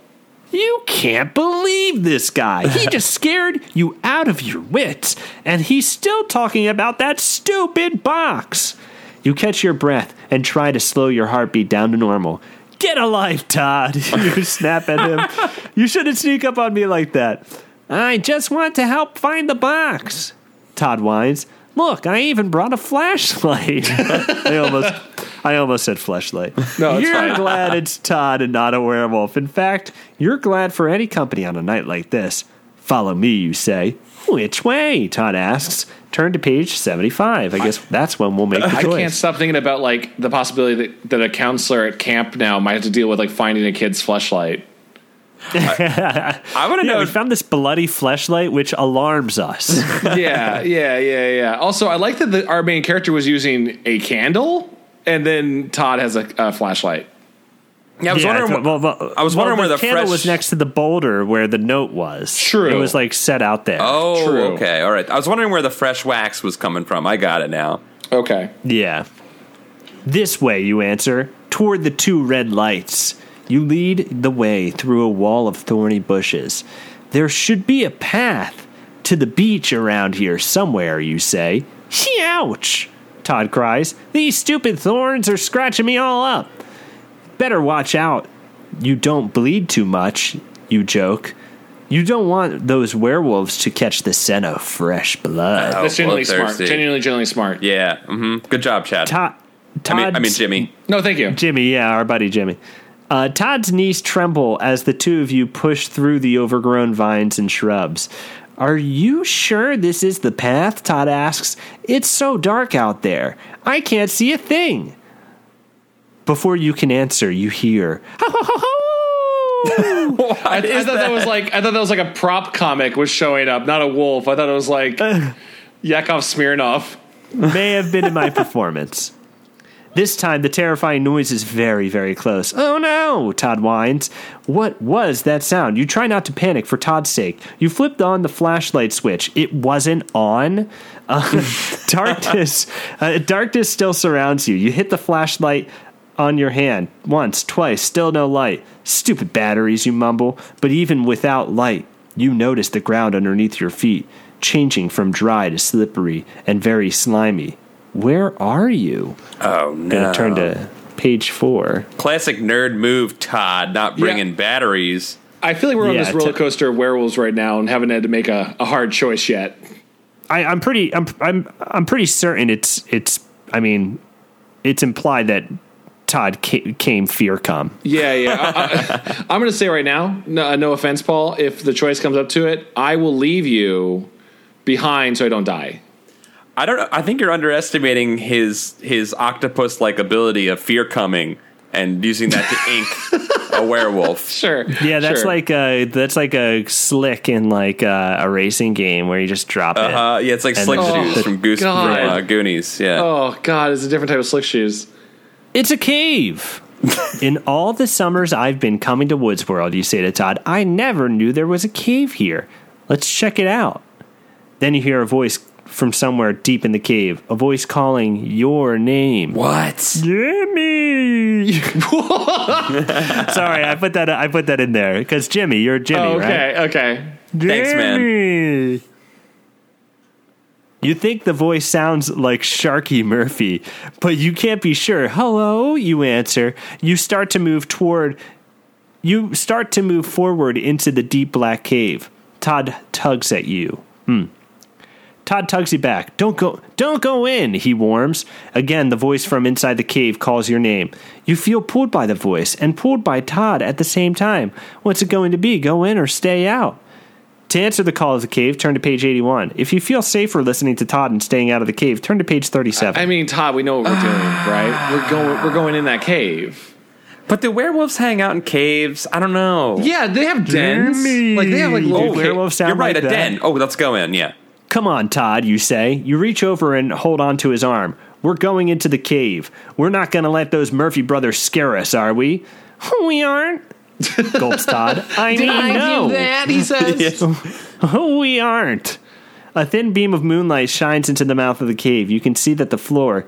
You can't believe this guy. He just scared you out of your wits, and he's still talking about that stupid box. You catch your breath and try to slow your heartbeat down to normal. Get a life, Todd. You snap at him. You shouldn't sneak up on me like that. I just want to help find the box. Todd whines. Look, I even brought a flashlight. I almost I almost said flashlight. No, You're fine. glad it's Todd and not a werewolf. In fact, you're glad for any company on a night like this. Follow me, you say. Which way? Todd asks. Turn to page 75. I guess that's when we'll make the I choice. can't stop thinking about like the possibility that, that a counselor at camp now might have to deal with like finding a kid's flashlight. I want to Yeah, know. we found this bloody fleshlight, which alarms us. yeah, yeah, yeah, yeah. Also, I like that the, our main character was using a candle, and then Todd has a, a flashlight. Yeah, I was Yeah, wondering. th- well, well, I was well, wondering where the candle fresh was next to the boulder where the note was. True. It was like set out there. Oh, True. okay, all right. I was wondering where the fresh wax was coming from. I got it now. Okay. Yeah. This way, you answer, toward the two red lights. You lead the way through a wall of thorny bushes. There should be a path to the beach around here somewhere, you say. Ouch! Todd cries. These stupid thorns are scratching me all up. Better watch out. You don't bleed too much, you joke. You don't want those werewolves to catch the scent of fresh blood. Oh, That's genuinely smart. Genuinely, genuinely smart. Yeah. hmm Good job, Chad. Todd, I Todd's, mean, I mean Jimmy. No, thank you. Jimmy, yeah, our buddy Jimmy. Uh, Todd's knees tremble as the two of you push through the overgrown vines and shrubs. Are you sure this is the path? Todd asks. It's so dark out there. I can't see a thing. Before you can answer, you hear. What I, I is thought that? was like I thought that was like a prop comic was showing up, not a wolf. I thought it was like Yakov Smirnoff. may have been in my performance. This time, the terrifying noise is very, very close. Oh no, Todd whines. What was that sound? You try not to panic for Todd's sake. You flipped on the flashlight switch. It wasn't on. Uh, darkness, uh, darkness still surrounds you. You hit the flashlight on your hand once, twice, still no light. Stupid batteries, you mumble. But even without light, you notice the ground underneath your feet changing from dry to slippery and very slimy. Where are you? Oh no! Gonna turn to page four. Classic nerd move, Todd. Not bringing Yeah. batteries. I feel like we're on this roller coaster of werewolves right now and haven't had to make a, a hard choice yet. I, I'm pretty. I'm. I'm. I'm pretty certain it's. It's. I mean, it's implied that Todd came fear come. Yeah, yeah. I, am going to say right now, no, no offense, Paul. If the choice comes up to it, I will leave you behind so I don't die. I don't. I think you're underestimating his his octopus like ability of fear coming and using that to ink a werewolf. Sure. Yeah, that's sure. like a. That's like a slick in like a, a racing game where you just drop it. Uh, yeah, it's like And- slick Oh, shoes from Goose from uh, Goonies. Yeah. Oh God, it's a different type of slick shoes. It's a cave. In all the summers I've been coming to Woods World, you say to Todd, I never knew there was a cave here. Let's check it out. Then you hear a voice from somewhere deep in the cave, a voice calling your name. What? Jimmy. Sorry, I put that I put that in there because Jimmy, you're Jimmy, Oh, right? okay, okay. Thanks, man. You think the voice sounds like Sharky Murphy, but you can't be sure. Hello, you answer. You start to move toward. You start to move forward into the deep black cave. Todd tugs at you. Hmm. Todd tugs you back. Don't go don't go in, he warms. Again, the voice from inside the cave calls your name. You feel pulled by the voice and pulled by Todd at the same time. What's it going to be? Go in or stay out? To answer the call of the cave, turn to page 81. If you feel safer listening to Todd and staying out of the cave, turn to page 37. I mean, Todd, we know what we're doing, right? We're going. We're going in that cave. But do werewolves hang out in caves? I don't know. Yeah, they have dens. Jimmy. Like they have like Do little. Okay, werewolves sound You're right, like a that? den. Oh, let's go in. Yeah. Come on, Todd, you say. You reach over and hold onto his arm. We're going into the cave. We're not going to let those Murphy brothers scare us, are we? We aren't. Gulps Todd. I Did mean, I no. do that? He says. we aren't. A thin beam of moonlight shines into the mouth of the cave. You can see that the floor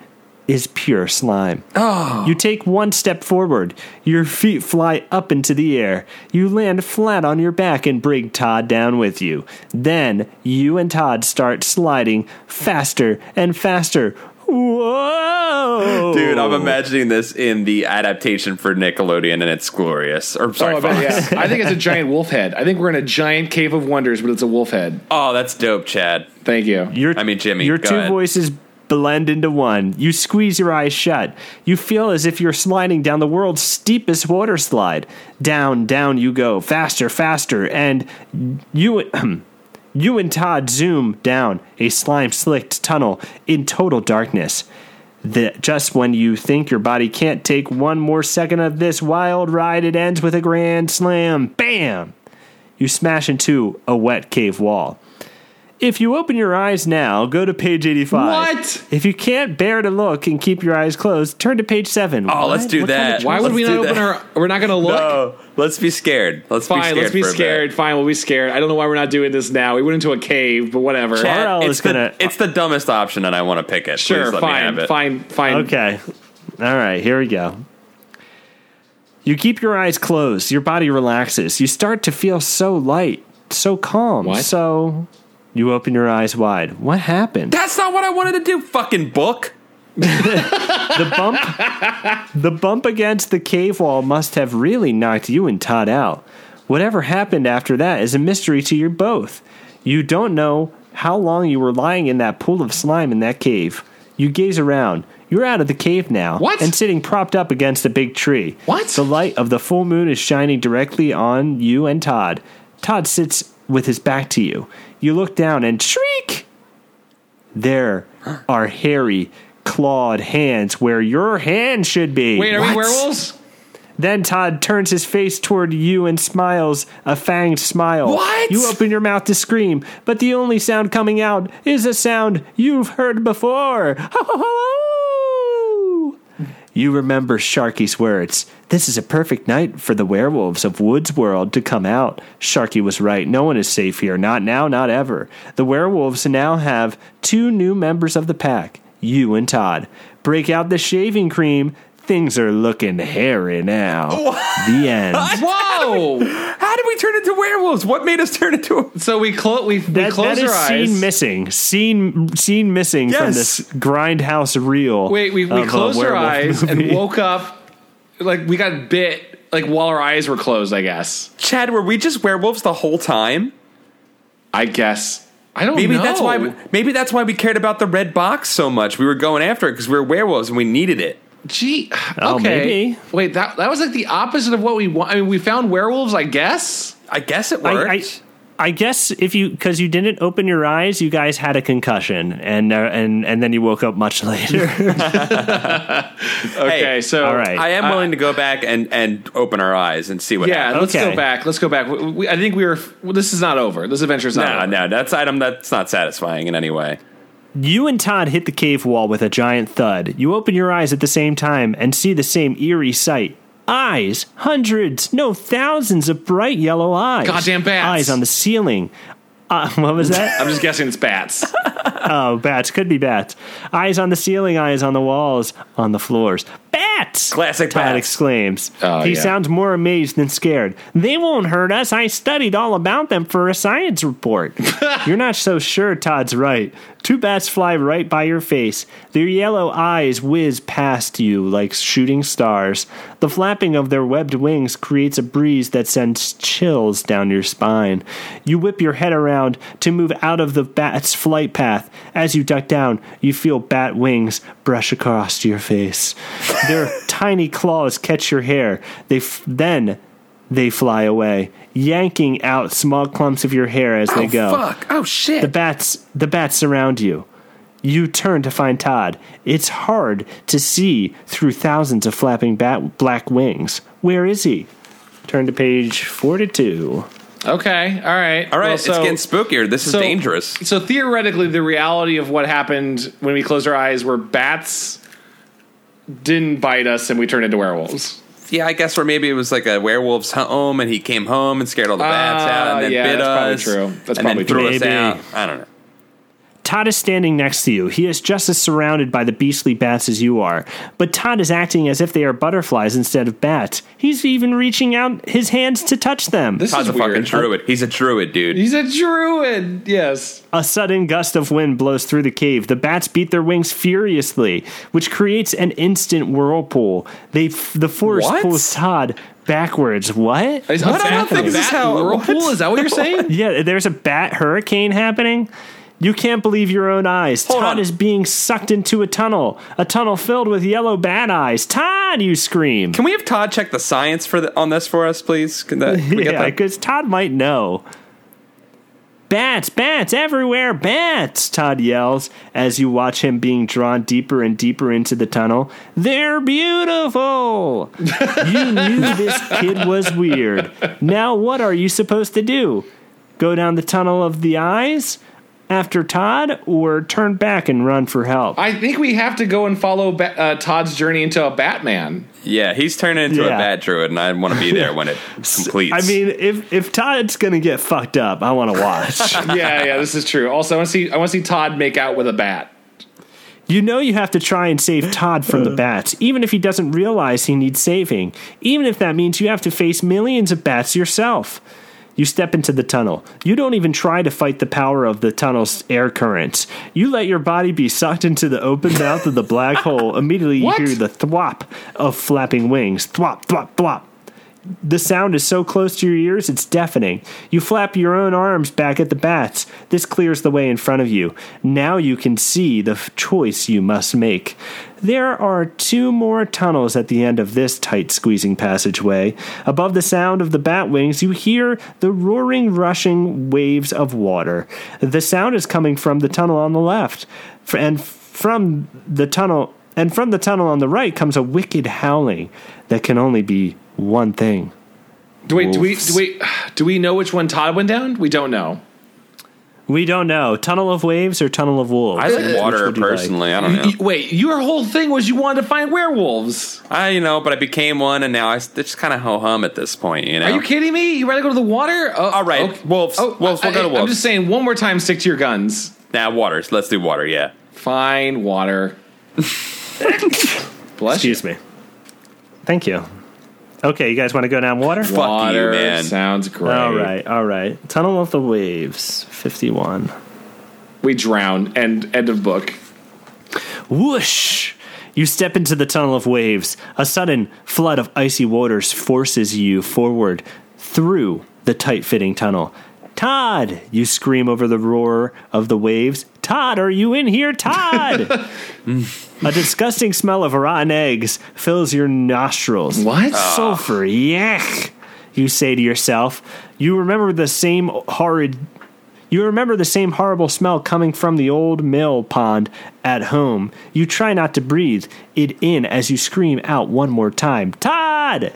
is pure slime. Oh. You take one step forward. Your feet fly up into the air. You land flat on your back and bring Todd down with you. Then you and Todd start sliding faster and faster. Whoa! Dude, I'm imagining this in the adaptation for Nickelodeon, and it's glorious. Or sorry, Oh, I bet, Fox. yeah. I think it's a giant wolf head. I think we're in a giant cave of wonders, but it's a wolf head. Oh, that's dope, Chad. Thank you. Your, I mean, Jimmy, Your go two ahead. voices blend into one. You squeeze your eyes shut. You feel as if you're sliding down the world's steepest water slide. Down, down you go, faster, faster, and you. You and Todd zoom down a slime slicked tunnel in total darkness. The, just when you think your body can't take one more second of this wild ride, it ends with a grand slam. Bam! You smash into a wet cave wall. If you open your eyes now, go to page 85. What? If you can't bear to look and keep your eyes closed, turn to page 7. Oh, let's do What kind that. of Why would Let's we not do open that. our? We're not going to look. No, let's be scared. Let's be scared. Fine, scared. let's be for a bit. scared. Fine, we'll be scared. I don't know why we're not doing this now. We went into a cave, but whatever. Chad, Carl it's, is gonna- the, it's the dumbest option, and I want to pick it. sure, Please let me fine, have it. fine, fine. Okay. All right, here we go. You keep your eyes closed. Your body relaxes. You start to feel so light, so calm. What? So you open your eyes wide. What happened? That's not what I wanted to do. Fucking book. the bump the bump against the cave wall must have really knocked you and Todd out. Whatever happened after that is a mystery to you both. You don't know how long you were lying in that pool of slime in that cave. You gaze around. You're out of the cave now. What? And sitting propped up against a big tree. What? The light of the full moon is shining directly on you and Todd. Todd sits with his back to you. You look down and shriek. There are hairy, clawed hands where your hand should be. Wait, are we werewolves? Then Todd turns his face toward you and smiles a fanged smile. What? You open your mouth to scream, but the only sound coming out is a sound you've heard before. You remember Sharky's words. This is a perfect night for the werewolves of Woods World to come out. Sharky was right. No one is safe here. Not now, not ever. The werewolves now have two new members of the pack you and Todd. Break out the shaving cream. Things are looking hairy now. The end. Whoa! How did we turn into werewolves? What made us turn into? so we close. We, we That, close that is our eyes. scene missing. Scene scene missing from this grindhouse reel. Wait, we, we closed our eyes movie. and woke up. Like we got bit. Like while our eyes were closed. I guess. Chad, were we just werewolves the whole time? I guess. I don't know. Maybe know. that's why. We, maybe that's why we cared about the red box so much. We were going after it because we were werewolves and we needed it. Gee. Oh, okay. maybe. Wait. That that was like the opposite of what we want. I mean, we found werewolves. I guess. I guess it I, worked. I, I guess if you because you didn't open your eyes, you guys had a concussion, and uh, and and then you woke up much later. Okay. Hey, so all right. I am willing to go back and, and open our eyes and see what Yeah, happens. let's Okay. go back. Let's go back. We, we- I think we were. Well, this is not over. This adventure is not No, over. no, that's item that's not satisfying in any way. You and Todd hit the cave wall with a giant thud. You open your eyes at the same time and see the same eerie sight. Eyes, hundreds, no thousands of bright yellow eyes. Goddamn bats. Eyes on the ceiling. Uh, what was that? I'm just guessing it's bats. oh, bats. Could be bats. Eyes on the ceiling, eyes on the walls, on the floors. Bats! Classic Todd bats. exclaims. Oh, he yeah. sounds more amazed than scared. They won't hurt us. I studied all about them for a science report. You're not so sure Todd's right. Two bats fly right by your face. Their yellow eyes whiz past you like shooting stars. The flapping of their webbed wings creates a breeze that sends chills down your spine. You whip your head around to move out of the bat's flight path. As you duck down, you feel bat wings brush across your face. Their tiny claws catch your hair. They f- then they fly away, yanking out small clumps of your hair as they oh, go. fuck. Oh, shit. The bats the bats surround you. You turn to find Todd. It's hard to see through thousands of flapping bat black wings. Where is he? Turn to page 42. Okay. All right. All right, Well, it's getting spookier. This is so- dangerous. So theoretically, the reality of what happened when we closed our eyes were bats didn't bite us and we turned into werewolves. Yeah, I guess, or maybe it was like a werewolf's home, and he came home and scared all the bats Ah, out, and then yeah, bit that's probably true. That's and probably then threw true. us out. I don't know. Todd is standing next to you. He is just as surrounded by the beastly bats as you are, but Todd is acting as if they are butterflies instead of bats. He's even reaching out his hands to touch them. This Todd's is a fucking weird. druid. He's a druid, dude. He's a druid. Yes. A sudden gust of wind blows through the cave. The bats beat their wings furiously, which creates an instant whirlpool. They the force What? pulls Todd backwards. What? Is What? a I don't think this is how- whirlpool? what? Is that what you're saying? Yeah, there's a bat hurricane happening. You can't believe your own eyes. Hold Todd on. is being sucked into a tunnel, a tunnel filled with yellow bat eyes. Todd, you scream. Can we have Todd check the science for the, on this for us, please? Can, that, can yeah, because Todd might know. Bats, bats everywhere, bats! Todd yells as you watch him being drawn deeper and deeper into the tunnel. They're beautiful! you knew this kid was weird. Now, what are you supposed to do? Go down the tunnel of the eyes after Todd, or turn back and run for help? I think we have to go and follow ba- uh, Todd's journey into a Batman. Yeah, he's turning into a bat druid, and I want to be there when it completes. I mean, if if Todd's gonna get fucked up, I want to watch. yeah, yeah, this is true. Also, I want to see. I want to see Todd make out with a bat. You know you have to try and save Todd from the bats, even if he doesn't realize he needs saving. Even if that means you have to face millions of bats yourself. You step into the tunnel. You don't even try to fight the power of the tunnel's air currents. You let your body be sucked into the open mouth of the black hole. Immediately you What? hear the thwop of flapping wings. Thwop, thwop, thwop. The sound is so close to your ears, it's deafening. You flap your own arms back at the bats. This clears the way in front of you. Now you can see the f- choice you must make. There are two more tunnels at the end of this tight squeezing passageway. Above the sound of the bat wings, you hear the roaring, rushing waves of water. The sound is coming from the tunnel on the left, and from the tunnel and from the tunnel on the right comes a wicked howling that can only be one thing. Do wait, do we do we do we know which one Todd went down? We don't know. We don't know. Tunnel of waves or tunnel of wolves? I like water would you like? personally. I don't know. Wait, your whole thing was you wanted to find werewolves. I you know, but I became one, and now I, it's kind of ho hum at this point. You know. Are you kidding me? You rather go to the water? Oh, All right, okay. wolves. Oh, wolves, we'll go to wolves. I'm just saying, one more time, stick to your guns. Now Nah, waters. Let's do water. Yeah. Fine, water. Bless Excuse me. Thank you. Okay, you guys want to go down water? you, Water man. sounds great. All right, all right. Tunnel of the Waves, 51. We drown. End. End of book. Whoosh! You step into the tunnel of waves. A sudden flood of icy waters forces you forward through the tight fitting tunnel. Todd! You scream over the roar of the waves. Todd, are you in here? Todd! A disgusting smell of rotten eggs fills your nostrils. What? Sulfur, yuck! You say to yourself. You remember the same horrid you remember the same horrible smell coming from the old mill pond at home. You try not to breathe it in as you scream out one more time Todd!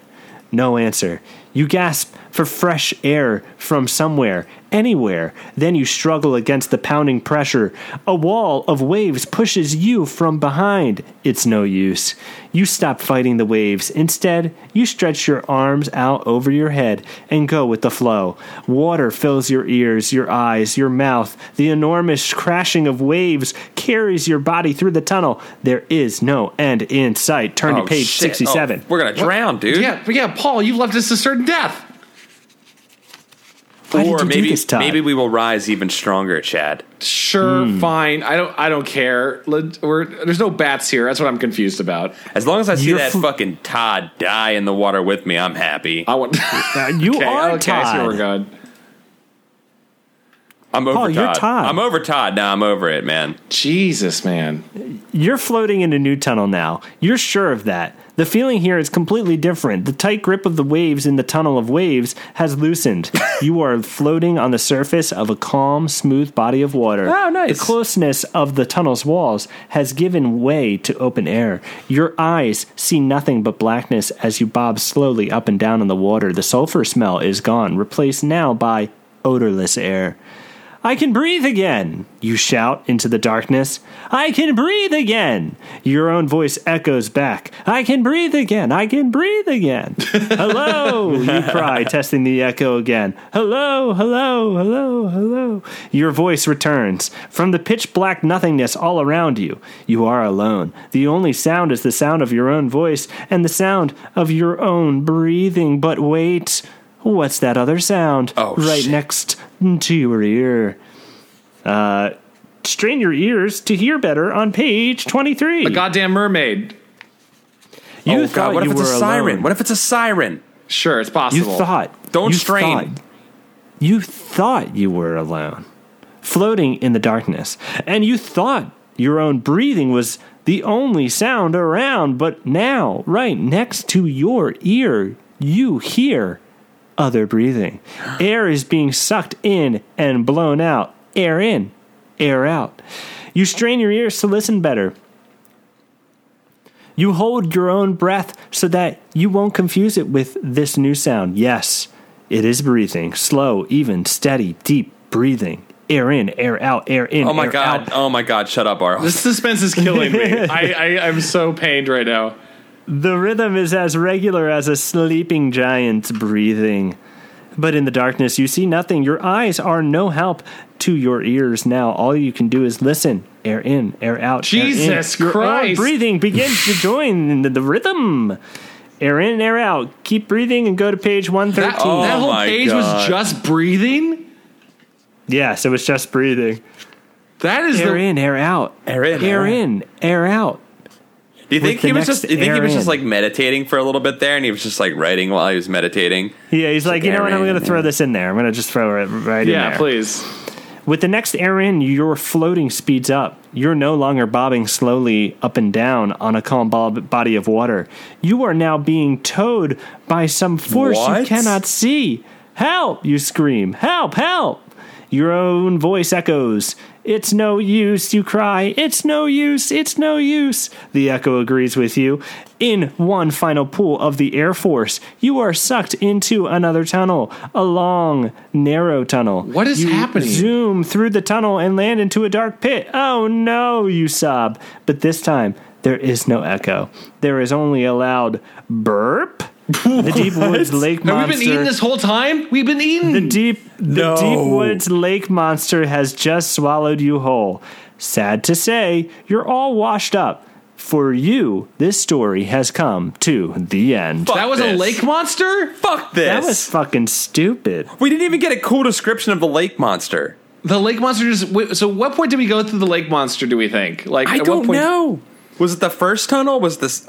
No answer. You gasp for fresh air from somewhere, anywhere. Then you struggle against the pounding pressure. A wall of waves pushes you from behind. It's no use. You stop fighting the waves. Instead, you stretch your arms out over your head and go with the flow. Water fills your ears, your eyes, your mouth. The enormous crashing of waves carries your body through the tunnel. There is no end in sight. Turn Oh, to page shit. 67. Oh, we're gonna drown, dude. Yeah, but yeah, Paul, you've left us to certain death. Why or maybe this, maybe we will rise even stronger, Chad. Sure, Hmm. fine. I don't. I don't care. We're, there's no bats here. That's what I'm confused about. As long as I see You're that fl- fucking Todd die in the water with me, I'm happy. I want. Uh, you okay, are okay, I see where we're Todd. Going. I'm over Paul, Todd. you're Todd. I'm over Todd. Now I'm over it, man. Jesus, man. You're floating in a new tunnel now. You're sure of that. The feeling here is completely different. The tight grip of the waves in the tunnel of waves has loosened. you are floating on the surface of a calm, smooth body of water. Oh, nice. The closeness of the tunnel's walls has given way to open air. Your eyes see nothing but blackness as you bob slowly up and down in the water. The sulfur smell is gone, replaced now by odorless air. I can breathe again, you shout into the darkness. I can breathe again. Your own voice echoes back. I can breathe again. I can breathe again. hello, you cry, testing the echo again. Hello, hello, hello, hello. Your voice returns. From the pitch black nothingness all around you, you are alone. The only sound is the sound of your own voice and the sound of your own breathing. But wait. What's that other sound? Oh, right shit. next to your ear. Uh, strain your ears to hear better on page 23. A goddamn mermaid. you oh thought God! What if you it's a were siren? alone. What if it's a siren? Sure, it's possible. You possible. thought. Don't you strain. thought- you thought you were alone, floating in the darkness, and you thought your own breathing was the only sound around, but now, right next to your ear, you hear other breathing. Air is being sucked in and blown out. Air in, air out. You strain your ears to listen better. You hold your own breath so that you won't confuse it with this new sound. Yes, it is breathing. Slow, even, steady, deep breathing. Air in, air out, air in. Oh my air God! out. Oh my God! Shut up, Art. This suspense is killing me. I, I, I'm so pained right now. The rhythm is as regular as a sleeping giant's breathing. But in the darkness, you see nothing. Your eyes are no help to your ears now. All you can do is listen. Air in, air out. air in. Jesus Your own breathing begins to join the, the rhythm. Air in, air out. Keep breathing and go to page 113. That, Oh that whole page oh God. was just breathing. Yes, it was just breathing. That is Air the. in, air out. Air in, air air out. in, air out. Do you think he was next just? You think he was just in. like meditating for a little bit there, and he was just like writing while he was meditating? Yeah, he's like, you know what? I'm going to throw this in there. I'm going to just throw it right in there. Yeah, please. With the next air in, your floating speeds up. You're no longer bobbing slowly up and down on a calm bob- body of water. You are now being towed by some force you cannot see. Help! You scream. Help! Help! Your own voice echoes. It's no use, you cry. It's no use, it's no use. The echo agrees with you. In one final pull of the Air Force, you are sucked into another tunnel, a long, narrow tunnel. What is You happening? Zoom through the tunnel and land into a dark pit. Oh no, you sob. But this time, there is no echo. There is only a loud burp. The Deep Woods Lake Monster. Have Monster. we been eating this whole time? We've been eating. The deep, the No. deep woods lake monster has just swallowed you whole. Sad to say, you're all washed up. For you, this story has come to the end. Fuck that was a lake monster? Fuck this. That was fucking stupid. we didn't even get a cool description of the lake monster. The lake monster just. So, what point did we go through the lake monster? Do we think? Like, I at don't what point, know. Was it the first tunnel? Was this?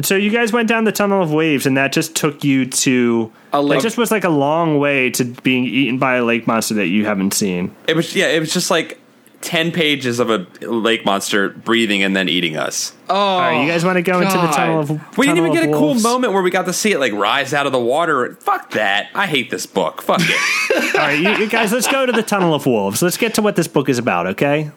So you guys went down the tunnel of waves, and that just took you to. A lake- It just was like a long way to being eaten by a lake monster that you haven't seen. It was yeah. It was just like ten pages of a lake monster breathing and then eating us. Oh, All right, you guys want to go into the tunnel of? We didn't even get of a cool wolves? moment where we got to see it like rise out of the water. Fuck that! I hate this book. Fuck it. All right, you, you guys, let's go to the Tunnel of Wolves. Let's get to what this book is about, okay?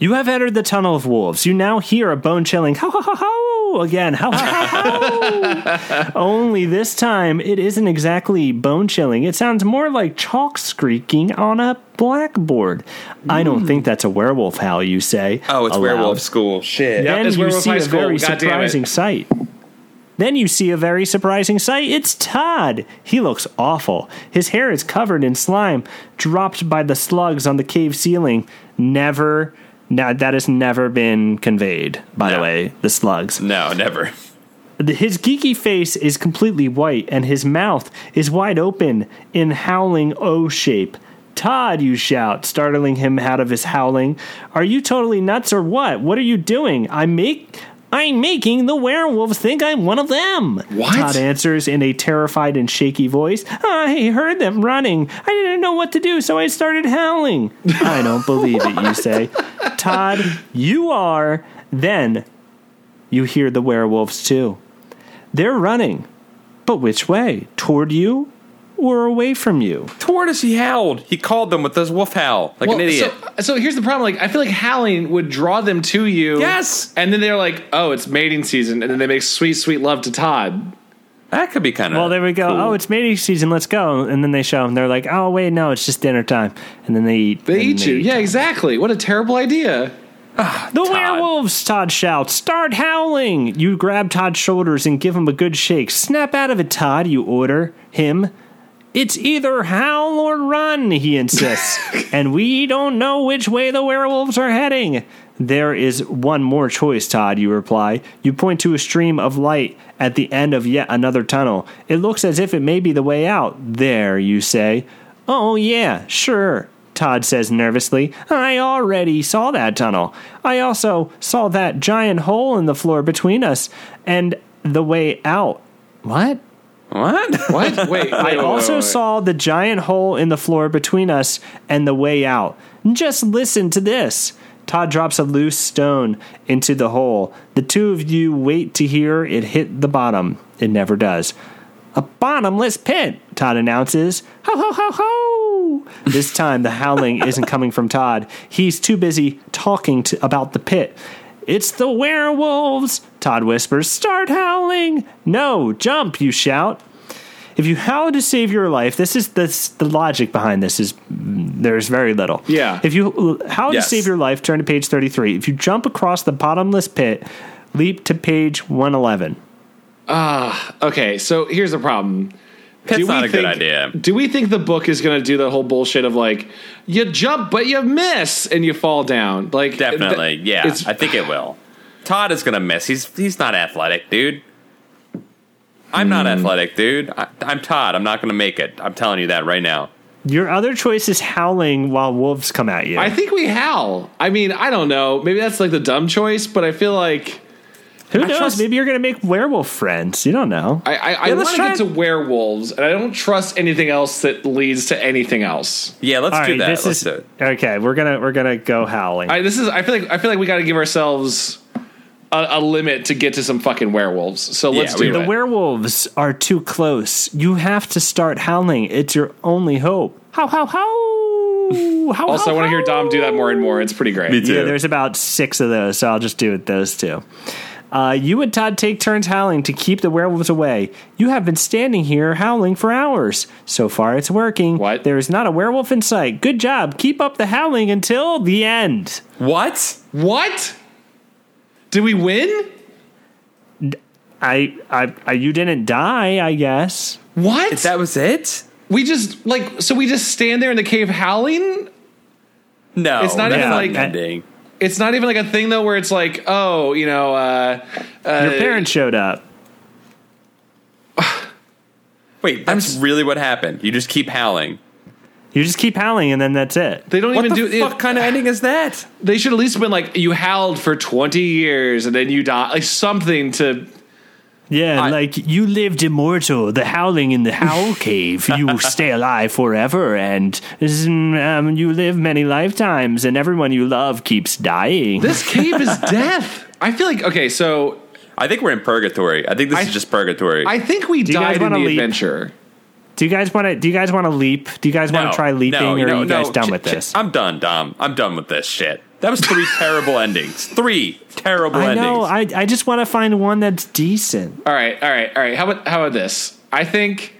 You have entered the Tunnel of Wolves. You now hear a bone chilling ho ho ho ho again. Ho ho ho ho. Only this time it isn't exactly bone chilling. It sounds more like chalk screeking on a blackboard. I don't think that's a werewolf howl, you say. oh, it's aloud. werewolf school. Shit. Yeah. Then it's you Werewolf see High a School. very God damn it. surprising sight. Then you see a very surprising sight. It's Todd. He looks awful. His hair is covered in slime, dropped by the slugs on the cave ceiling. Never, now that has never been conveyed. By the way, the slugs. No, never. His geeky face is completely white, and his mouth is wide open in howling O shape. Todd, you shout, startling him out of his howling. Are you totally nuts or what? What are you doing? I make. I'm making the werewolves think I'm one of them. What? Todd answers in a terrified and shaky voice. I heard them running. I didn't know what to do, so I started howling. I don't believe it, you say. Todd, you are. Then you hear the werewolves too. They're running. But which way? Toward you or away from you? Toward us, he howled. He called them with his wolf howl, like an idiot. So, so here's the problem. Like, I feel like howling would draw them to you. Yes. And then they're like, "Oh, it's mating season," and then they make sweet, sweet love to Todd. that could be kind of. Well, there we go. Oh, it's mating season. Let's go. And then they show them. They're like, oh, wait, no, it's just dinner time. And then they eat. They and eat you. Yeah, exactly. What a terrible idea. Ah, the werewolves, Todd shouts. Start howling. You grab Todd's shoulders and give him a good shake. Snap out of it, Todd, you order him. It's either howl or run, he insists. and we don't know which way the werewolves are heading. There is one more choice, Todd, you reply. You point to a stream of light at the end of yet another tunnel. It looks as if it may be the way out. There, you say. Oh, yeah, sure. Todd says nervously. I already saw that tunnel. I also saw that giant hole in the floor between us and the way out. What? What? What? Wait. I also saw the giant hole in the floor between us and the way out. Just listen to this. Todd drops a loose stone into the hole. The two of you wait to hear it hit the bottom. It never does. A bottomless pit, Todd announces. Ho ho ho ho! This time the howling isn't coming from Todd. He's too busy talking to, about the pit. It's the werewolves, Todd whispers. Start howling! No, jump, you shout. If you howl to save your life, this is this, the logic behind this is there's very little. Yeah. If you howl Yes. to save your life, turn to page 33. If you jump across the bottomless pit, leap to page 111. Ah, Okay, so here's the problem. Pit's Do we not a good think- idea. Do we think the book is going to do the whole bullshit of like you jump but you miss and you fall down? Like Definitely, th- yeah. I think it will. Todd is gonna miss. He's he's not athletic, dude. I'm not Hmm. athletic, dude. I, I'm Todd. I'm not gonna make it. I'm telling you that right now. Your other choice is howling while wolves come at you. I think we howl. I mean, I don't know. Maybe that's like the dumb choice, but I feel like Who I knows? trust- Maybe you're going to make werewolf friends. You don't know. I I, I want to get to werewolves, and I don't trust anything else that leads to anything else. Yeah, let's All do right, that. this Let's is do it. okay. We're gonna we're gonna go howling. I, this is. I feel like. I feel like we got to give ourselves a, a limit to get to some fucking werewolves. So let's we do the it. werewolves are too close. You have to start howling. It's your only hope. how how how. how Also, I want to hear Dom do that more and more. It's pretty great. Me too. Yeah, there's about six of those, so I'll just do it those two. Uh, you and Todd take turns howling to keep the werewolves away. You have been standing here howling for hours. So far, it's working. What? There is not a werewolf in sight. Good job. Keep up the howling until the end. What? What? Did we win? I, I, I you didn't die, I guess. What? That was it? we just like so we just stand there in the cave howling. No, It's not even like- ending. It's not even like a thing though, where it's like, oh, you know, uh, uh, Your parents showed up. Wait, that's really what happened. You just keep howling. You just keep howling, and then that's it. They don't What even the do. What it. kind of ending is that? They should at least have been like, you howled for twenty years and then you die, like something to. Yeah, I- like you lived immortal, the howling in the howl cave. You stay alive forever, and um, you live many lifetimes, and everyone you love keeps dying. This cave is death. I feel like okay, so I think we're in purgatory. I think this I- is just purgatory. I think we you guys died in the wanna leap? adventure. do you guys want to? Do you guys want to leap? Do you guys want to try leaping, no, or no, are you guys no. done Ch- with ch- this? I'm done, Dom. I'm done with this shit. That was three terrible endings. Three terrible endings. I know. I I just want to find one that's decent. All right, all right, all right. How about how about this? I think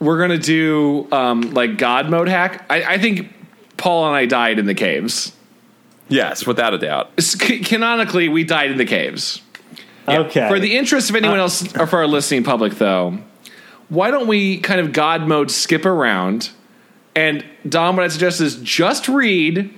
we're gonna do um, like God mode hack. I, I think Paul and I died in the caves. yes, without a doubt. S- c- Canonically, we died in the caves. Okay. For the interest of anyone else or for our listening public, though, why don't we kind of God mode skip around? And Dom, what I suggest is just read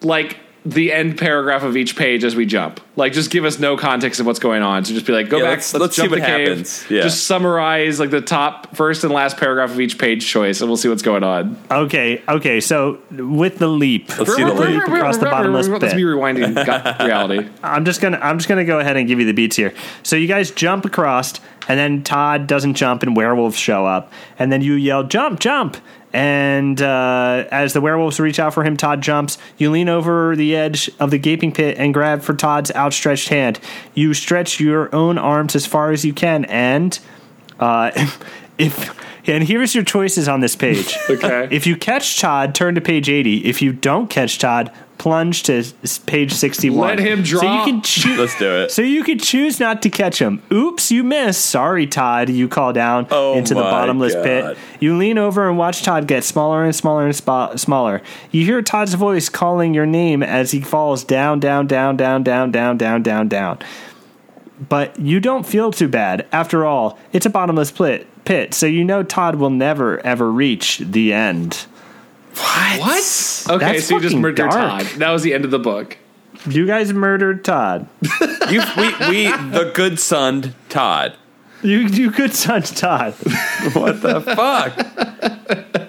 like the end paragraph of each page as we jump. Like, just give us no context of what's going on. So just be like, go Yeah, back, let's- let's, let's see what the cave. happens. Yeah. Just summarize like the top, first and last paragraph of each page choice, and we'll see what's going on. okay. Okay. So with the leap, Let's see the leap. across the bottomless pit. Let's be rewinding reality. I'm just gonna I'm just gonna go ahead and give you the beats here. So you guys jump across, and then Todd doesn't jump, and werewolves show up, and then you yell jump, jump, and uh, as the werewolves reach out for him, Todd jumps. You lean over the edge of the gaping pit and grab for Todd's outstretched hand. You stretch your own arms as far as you can, and uh, if and here's your choices on this page. Okay. If you catch Todd, turn to page 80. If you don't catch Todd, plunge to page 61. Let him draw. So you can choose. Let's do it. So you could choose not to catch him. Oops, you missed. Sorry, Todd. You call down Oh into the bottomless God. pit. You lean over and watch Todd get smaller and smaller and spa- smaller. You hear Todd's voice calling your name as he falls down, down, down, down, down, down, down, down, down. But you don't feel too bad. After all, it's a bottomless pit, pit, so you know Todd will never ever reach the end. What? What? Okay, That's so you just murdered dark. Todd. That was the end of the book. You guys murdered Todd. You, we, we, the good son, Todd. You you good son Todd. What the fuck?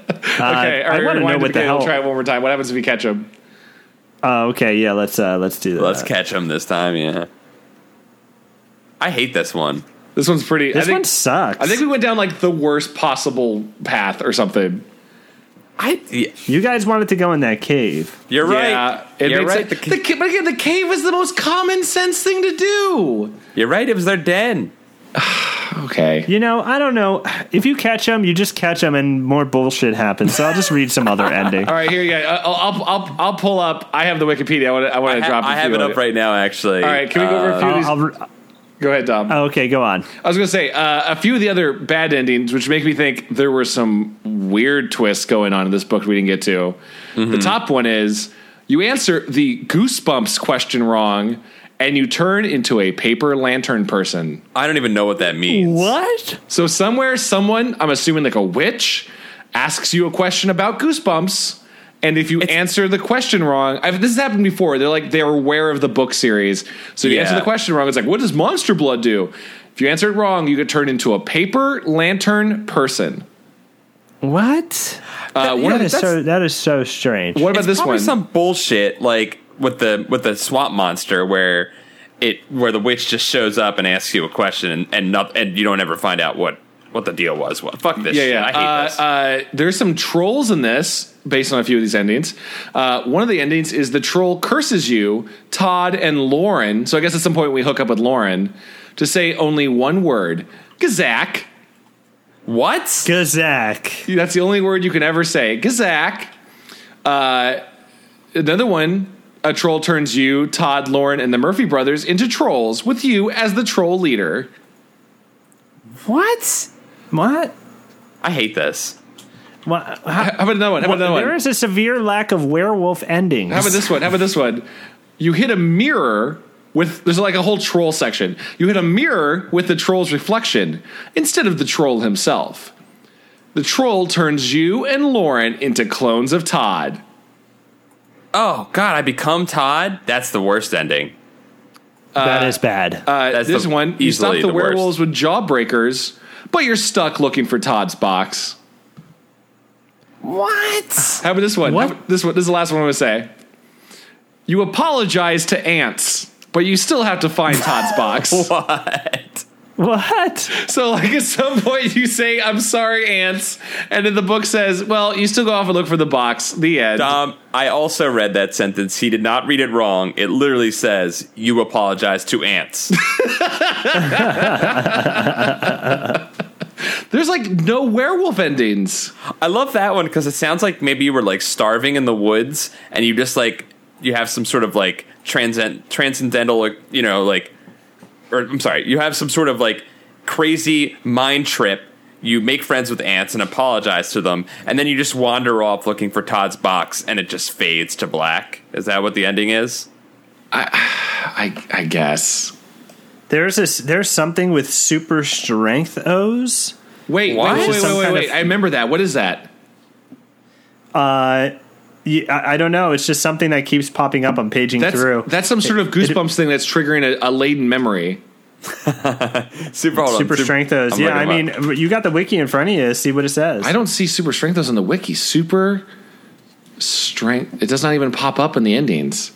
Okay, all I right, wanna know rewind what to the We'll hell- try it one more time. What happens if we catch him? Oh, okay, yeah, let's uh let's do that. Let's catch him this time, yeah. I hate this one. This one's pretty. This I think, one sucks. I think we went down like the worst possible path or something. I, yeah, you guys wanted to go in that cave. you're Yeah, right. it You're right. sense. The, The but again, the cave is the most common sense thing to do. you're right. It was their den. Okay. You know, I don't know. If you catch them, you just catch them, and more bullshit happens. So I'll just read some other ending. All right, here you go. Uh, I'll, I'll, I'll, I'll pull up. I have the Wikipedia. I want to, I want I, to ha- drop. I a have it up right now, actually. All right, can we go over a few uh, of I'll, these? I'll re- Go ahead, Dom. oh, okay, go on. I was going to say uh, a few of the other bad endings, which make me think there were some weird twists going on in this book we didn't get to. The top one is you answer the goosebumps question wrong, and you turn into a paper lantern person. I don't even know what that means. What? So somewhere, someone, I'm assuming like a witch, asks you a question about goosebumps. And if you answer the question wrong, I've, this has happened before. They're like they're aware of the book series. So if you answer the question wrong, it's like, what does monster blood do? If you answer it wrong, you get turned into a paper lantern person. What? Uh, one of That the, is so. That is so strange. what about It's this one? some bullshit like with the with the swamp monster where it where the witch just shows up and asks you a question and and not and you don't ever find out what what the deal was. What fuck this yeah, shit. yeah. I hate uh, this. Uh, there's some trolls in this based on a few of these endings. Uh, one of the endings is the troll curses you, Todd and Lauren. So I guess at some point we hook up with Lauren to say only one word, Gazak. What? Gazak. That's the only word you can ever say. Gazak. Uh, another one. A troll turns you, Todd, Lauren, and the Murphy brothers into trolls with you as the troll leader. What? What? I hate this. What? How how about another one? How about another There one? is a severe lack of werewolf endings. How about this one? How about this one? You hit a mirror with there's like a whole troll section. You hit a mirror with the troll's reflection instead of the troll himself. The troll turns you and Lauren into clones of Todd. Oh God, I become Todd. That's the worst ending. that is bad. Uh, That's this the- one, you stop easily the, the worst. werewolves with jawbreakers, but you're stuck looking for Todd's box. What? How about this one? What? About this one. This is the last one I'm going to say. You apologize to ants, but you still have to find Todd's box. What? What? So, like, at some point, you say, I'm sorry, ants. And then the book says, well, you still go off and look for the box. The end. Um, I also read that sentence. He did not read it wrong. It literally says, "You apologize to ants." There's like no werewolf endings. I love that one because it sounds like maybe you were like starving in the woods and you just like you have some sort of like transcend transcendental, you know, like or I'm sorry, you have some sort of like crazy mind trip. You make friends with ants and apologize to them, and then you just wander off looking for Todd's box, and it just fades to black. Is that what the ending is? I, I guess. There's this. There's something with super strength O's. Wait, What? wait, wait, Some wait, wait, kind wait. of- I remember that. What is that? Uh, yeah, I, I don't know. It's just something that keeps popping up. I'm paging That's, through. that's some sort of goosebumps thing that's triggering a, a laden memory. Super, hold on, super strength O's. I'm Yeah, I looking 'em mean, you got the wiki in front of you. See what it says. I don't see super strength those on the wiki. Super strength. It does not even pop up in the endings.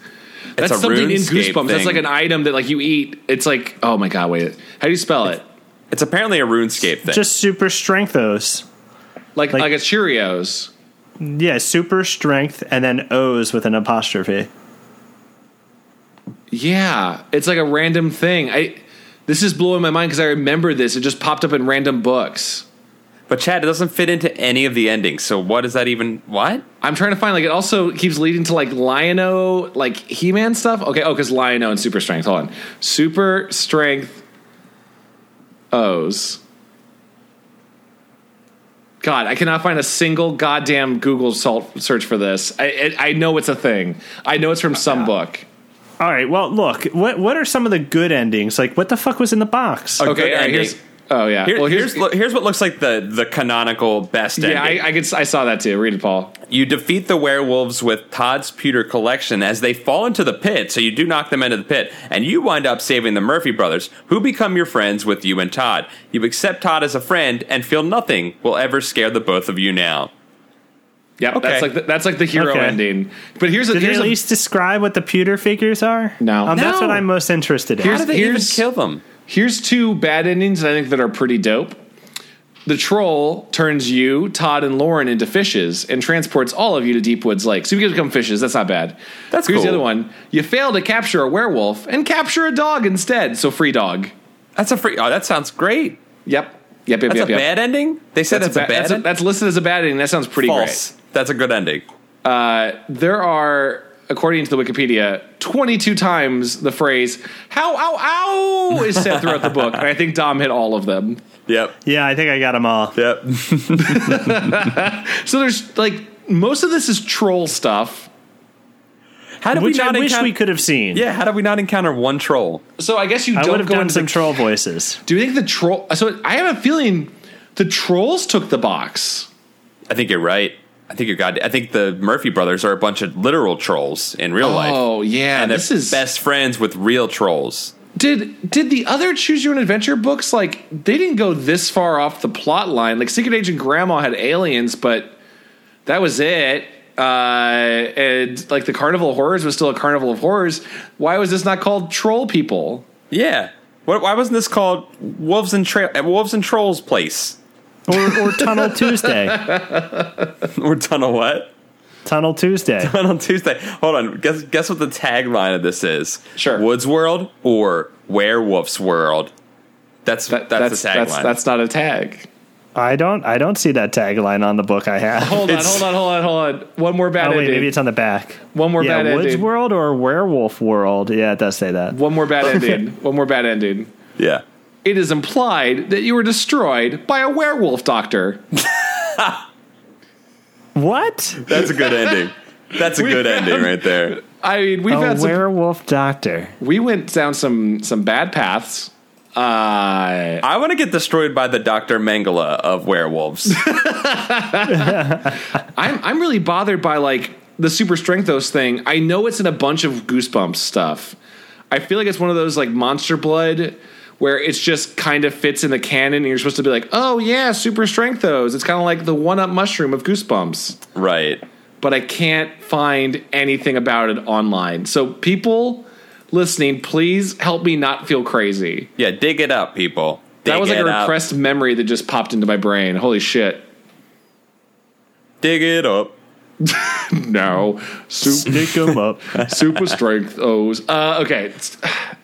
That's a something in RuneScape Goosebumps. That's like an item that like you eat. It's like oh my god, wait. How do you spell it? It's apparently a RuneScape thing. just super strength O's. Like Like- like, a Cheerios. Yeah, super strength and then O's with an apostrophe. Yeah, it's like a random thing. I this is blowing my mind because I remember this. It just popped up in random books. but Chad, it doesn't fit into any of the endings. So what is that even? What? I'm trying to find like it also keeps leading to like Lion-O, like He-Man stuff. Okay, oh, because Lion-O and Super Strength. Hold on, Super Strength O's. God, I cannot find a single goddamn Google salt search for this. I I, I know it's a thing. I know it's from some book. All right. Well, look. What what are some of the good endings? Like, what the fuck was in the box? A Okay, good all right, here's oh yeah. Here- well, here's here's, here's what looks like the the canonical best ending. yeah. I, ending. I could I saw that too. Read it, Paul. you defeat the werewolves with Todd's pewter collection as they fall into the pit. So you do knock them into the pit, and you wind up saving the Murphy brothers, who become your friends with you and Todd. You accept Todd as a friend and feel nothing will ever scare the both of you now. Yep, Okay. that's like the, that's like the hero Okay. ending. But here's a Did they here's at a, least describe what the pewter figures are? No. Um, That's what I'm most interested in. How did they even kill them? Here's two bad endings I think that are pretty dope. The troll turns you, Todd, and Lauren into fishes and transports all of you to Deep Woods Lake. So you guys become fishes. That's not bad. That's cool. Here's the other one. You fail to capture a werewolf and capture a dog instead. So free dog. That's a free. Oh, that sounds great. Yep. Yep. Yep. That's yep. That's a yep. bad ending. They said that's, a a, ba- bad. that's, a- that's listed as a bad ending. That sounds pretty false. That's a good ending. Uh, there are, according to the Wikipedia, 22 times the phrase "how ow ow" is said throughout the book, and I think Dom hit all of them. Yep. Yeah, I think I got them all. Yep. So there's like most of this is troll stuff. How did Which we I not wish encounter? we could have seen. yeah. How did we not encounter one troll? So I guess you I would don't have go done into some the, troll voices. Do you think the troll? So I have a feeling the trolls took the box. I think you're right. I think you're god. I think the Murphy brothers are a bunch of literal trolls in real life. Oh yeah, and they're this is best friends with real trolls. Did did the other choose your own adventure books like they didn't go this far off the plot line? Like Secret Agent Grandma had aliens, but that was it. Uh, and like the Carnival of Horrors was still a Carnival of Horrors. Why was this not called Troll People? Yeah. Why wasn't this called Wolves and Tra- Wolves and Trolls Place? Or, or Tunnel Tuesday. Or Tunnel what? Tunnel Tuesday. Tunnel Tuesday. Hold on. Guess guess what the tagline of this is? Sure. Woods World or Werewolf's World. That's That, that's, that's the tagline. that's that's not a tag. I don't. I don't see that tagline on the book I have. Hold on, hold on, hold on, hold on. One more bad Oh wait, ending. maybe it's on the back. One more yeah, bad Woods ending. World or Werewolf World. Yeah, it does say that. One more bad ending. One more bad ending. Yeah. It is implied that you were destroyed by a werewolf doctor. What? That's a good ending. That's a good ending right there. I mean, we've a had some. werewolf doctor. We went down some some bad paths. Uh, I want to get destroyed by the Dr. Mengele of werewolves. I'm I'm really bothered by like the super strengthos thing. I know it's in a bunch of goosebumps stuff. I feel like it's one of those like monster blood where it's just kind of fits in the canon and you're supposed to be like, oh yeah, super strengthos. It's kind of like the one up mushroom of goosebumps. right. But I can't find anything about it online. So people listening, please help me not feel crazy. Yeah, dig it up, people. Dig that was like a up. repressed memory that just popped into my brain. Holy shit. Dig it up. No. Super, Stick 'em up. super strength O's. Uh, okay.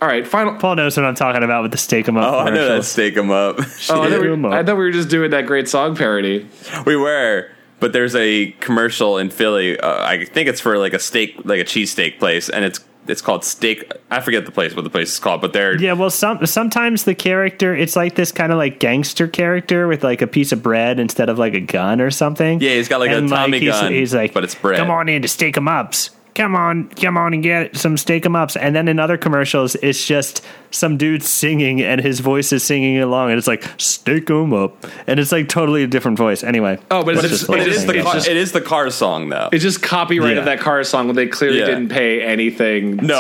All right. Final. Paul knows what I'm talking about with the stake 'em up. Oh, I know that commercials. stake 'em up. Oh, I, thought we, 'em up. I thought we were just doing that great song parody. we were, but there's a commercial in Philly. Uh, I think it's for like a steak, like a cheesesteak place, and it's it's called Steak. I forget the place, what the place is called, but they're Yeah, well, some sometimes the character it's like this kind of like gangster character with like a piece of bread instead of like a gun or something. Yeah, he's got, like, a Tommy he's, gun, He's like, but it's bread. Come on in to steak steak 'em ups. Come on, come on and get some steak 'em ups. And then in other commercials, it's just some dude singing and his voice is singing along, and it's like steak 'em up, and it's like totally a different voice. Anyway, Oh, but it's let's just- play but it the car, just- it is the car song though. It's just copyright of that car song when they clearly Yeah. didn't pay anything No.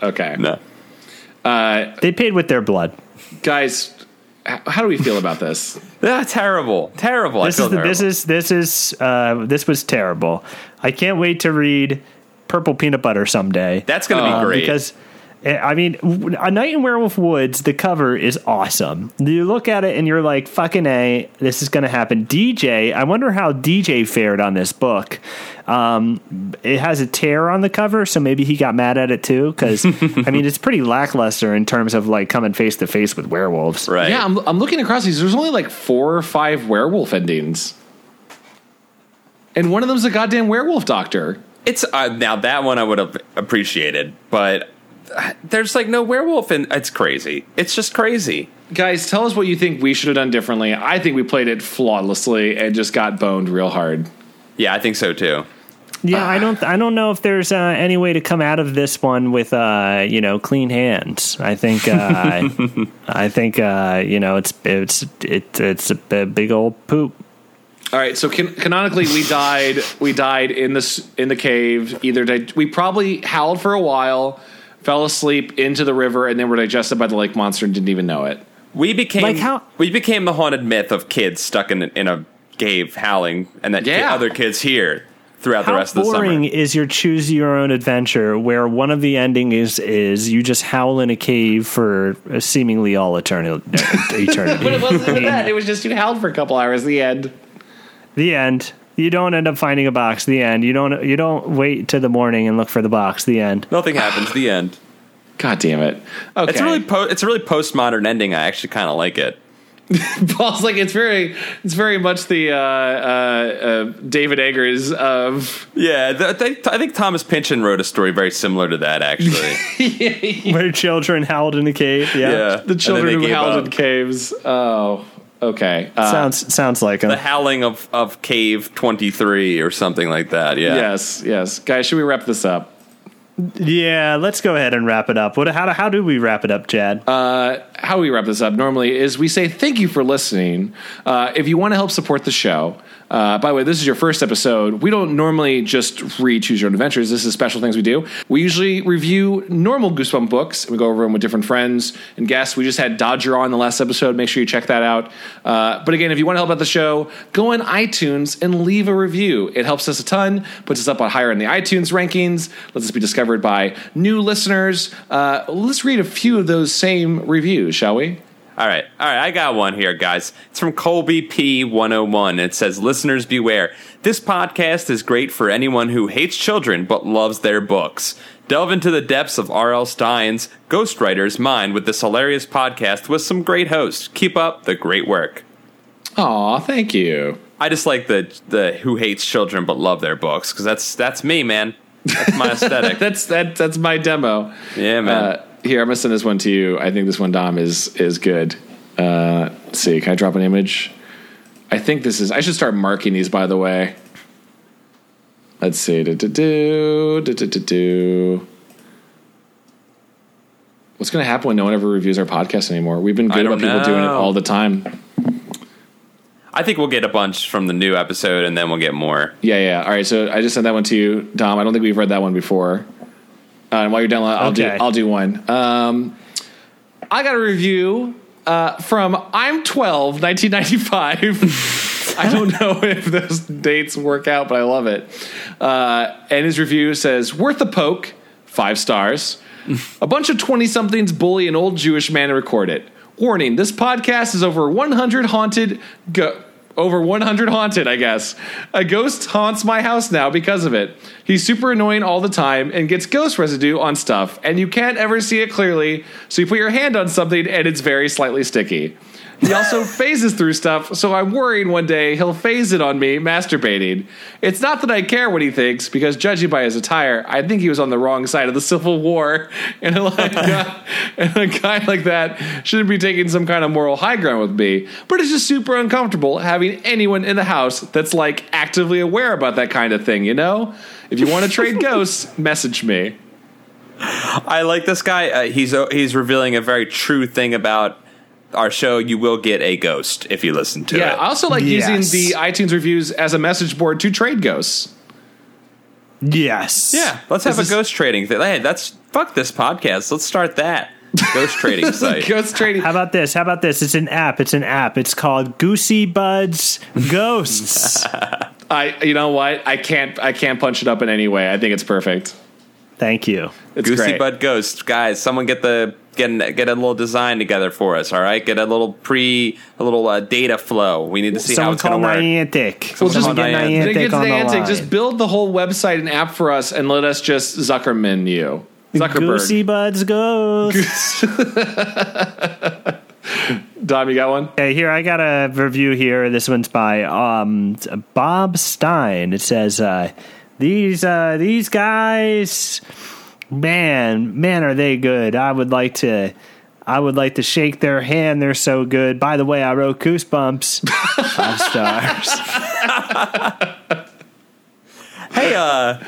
to. Okay. no, they paid with their blood. Guys, how do we feel about this? ah, terrible, terrible. This I is feel the, this is this is uh, this was terrible. I can't wait to read Purple Peanut Butter someday. That's gonna Uh, be great. because eh, I mean, A Night in Werewolf Woods, the cover is awesome. You look at it and you're like, fucking A, this is going to happen. DJ, I wonder how DJ fared on this book. Um, it has a tear on the cover, so maybe he got mad at it too. Because, I mean, it's pretty lackluster in terms of like coming face to face with werewolves. right. Yeah, I'm, I'm looking across these. There's only like four or five werewolf endings. And one of them's a goddamn werewolf doctor. It's uh, now that one I would have appreciated, but uh, there's like no werewolf, and it's crazy. It's just crazy. Guys, tell us what you think we should have done differently. I think we played it flawlessly and just got boned real hard. Yeah, I think so too. Yeah, I don't. I don't know if there's uh, any way to come out of this one with, uh, you know, clean hands. I think. Uh, I think uh, you know it's it's it, it's a b- big old poop. All right, so can, canonically, we died. We died in this in the cave. Either di- we probably howled for a while, fell asleep into the river, and then were digested by the lake monster and didn't even know it. We became Like how- we became the haunted myth of kids stuck in in a cave howling, and that Yeah. other kids here throughout the rest of the summer. boring summer. is your choose your own adventure where one of the endings is is you just howl in a cave for seemingly all eternity? eternity. But it wasn't even that. It was just you howled for a couple hours. The end. The end. You don't end up finding a box. The end. You don't. You don't wait to the morning and look for the box. The end. Nothing happens. The end. God damn it. Okay. It's a really po- it's a really postmodern ending. I actually kind of like it. Paul's like it's very it's very much the uh, uh, uh, David Eggers of Yeah, th- th- I think Thomas Pynchon wrote a story very similar to that. Actually, Where children howled in a cave. Yeah. yeah, the children who they howled up. in caves. Oh, okay. Uh, Sounds sounds like him. the howling of of Cave Twenty Three or something like that. Yeah, yes, yes, guys. Should we wrap this up? Yeah, let's go ahead and wrap it up. What? How, how do we wrap it up, Chad? how we wrap this up normally is we say thank you for listening. Uh, if you want to help support the show, uh, by the way, this is your first episode. We don't normally just read Choose Your Own Adventures. This is special things we do. We usually review normal Goosebump books. We go over them with different friends and guests. We just had Dodger on the last episode. Make sure you check that out. Uh, but again, if you want to help out the show, go on iTunes and leave a review. It helps us a ton, puts us up on higher in the iTunes rankings, lets us be discovered by new listeners. Uh, let's read a few of those same reviews, shall we? All right, all right. I got one here, guys. It's from Colby P one hundred and one. It says, "Listeners beware. This podcast is great for anyone who hates children but loves their books. Delve into the depths of R.L. Stine's Ghostwriter's mind with this hilarious podcast with some great hosts. Keep up the great work." Aw, thank you. I just like the the who hates children but love their books because that's that's me, man. That's my aesthetic. That's that. That's my demo. Yeah, man. Uh, here, I'm gonna send this one to you. I think this one, Dom, is is good. Uh, let's see, can I drop an image? I think this is. I should start marking these. By the way, let's see. Do, do, do, do, do, do. What's going to happen when no one ever reviews our podcast anymore? We've been good about don't people doing it all the time. I think we'll get a bunch from the new episode, and then we'll get more. Yeah, yeah. All right, so I just sent that one to you, Dom. I don't think we've read that one before. Uh, and while you're downloading, I'll Okay. do I'll do one. Um, I got a review uh, from I'm 12, 1995. I don't know if those dates work out, but I love it. Uh, and his review says, "Worth a poke, five stars. a bunch of 20 somethings bully an old Jewish man to record it. Warning: This podcast is over 100 haunted." Go- over 100 haunted, I guess. A ghost haunts my house now because of it. He's super annoying all the time and gets ghost residue on stuff, and you can't ever see it clearly, so you put your hand on something and it's very slightly sticky. He also phases through stuff, so I'm worried one day he'll phase it on me masturbating. It's not that I care what he thinks, because judging by his attire, I think he was on the wrong side of the Civil War, and a, like, guy, and a guy like that shouldn't be taking some kind of moral high ground with me. But it's just super uncomfortable having anyone in the house that's like actively aware about that kind of thing, you know? If you want to trade ghosts, message me. I like this guy. Uh, he's he's revealing a very true thing about our show. You will get a ghost if you listen to it. Yeah, it. I also like Yes. using the iTunes reviews as a message board to trade ghosts. Yes. yeah, let's have Is a this- ghost trading thing. Hey, that's fuck this podcast. Let's start that ghost trading site. Ghost trading. How about this? How about this? It's an app. It's an app. It's called Goosey Buds Ghosts. I you know what? I can't I can't punch it up in any way. I think it's perfect. Thank you. It's Goosey great. Bud Ghost, guys. Someone get the get an, get a little design together for us. All right, get a little pre a little uh, data flow. We need to see how it's going call to work. Niantic. Well, just get Niantic. Then it Niantic gets on the Niantic. line. Just build the whole website and app for us, and let us just Zuckerman you. Zuckerberg. Goosey Buds Ghosts. Dom, you got one? Hey, here I got a review here. This one's by um, Bob Stine. It says uh, these uh, these guys, man, man, are they good? I would like to. I would like to shake their hand. They're so good. By the way, I wrote Goosebumps. Five stars. Hey, uh,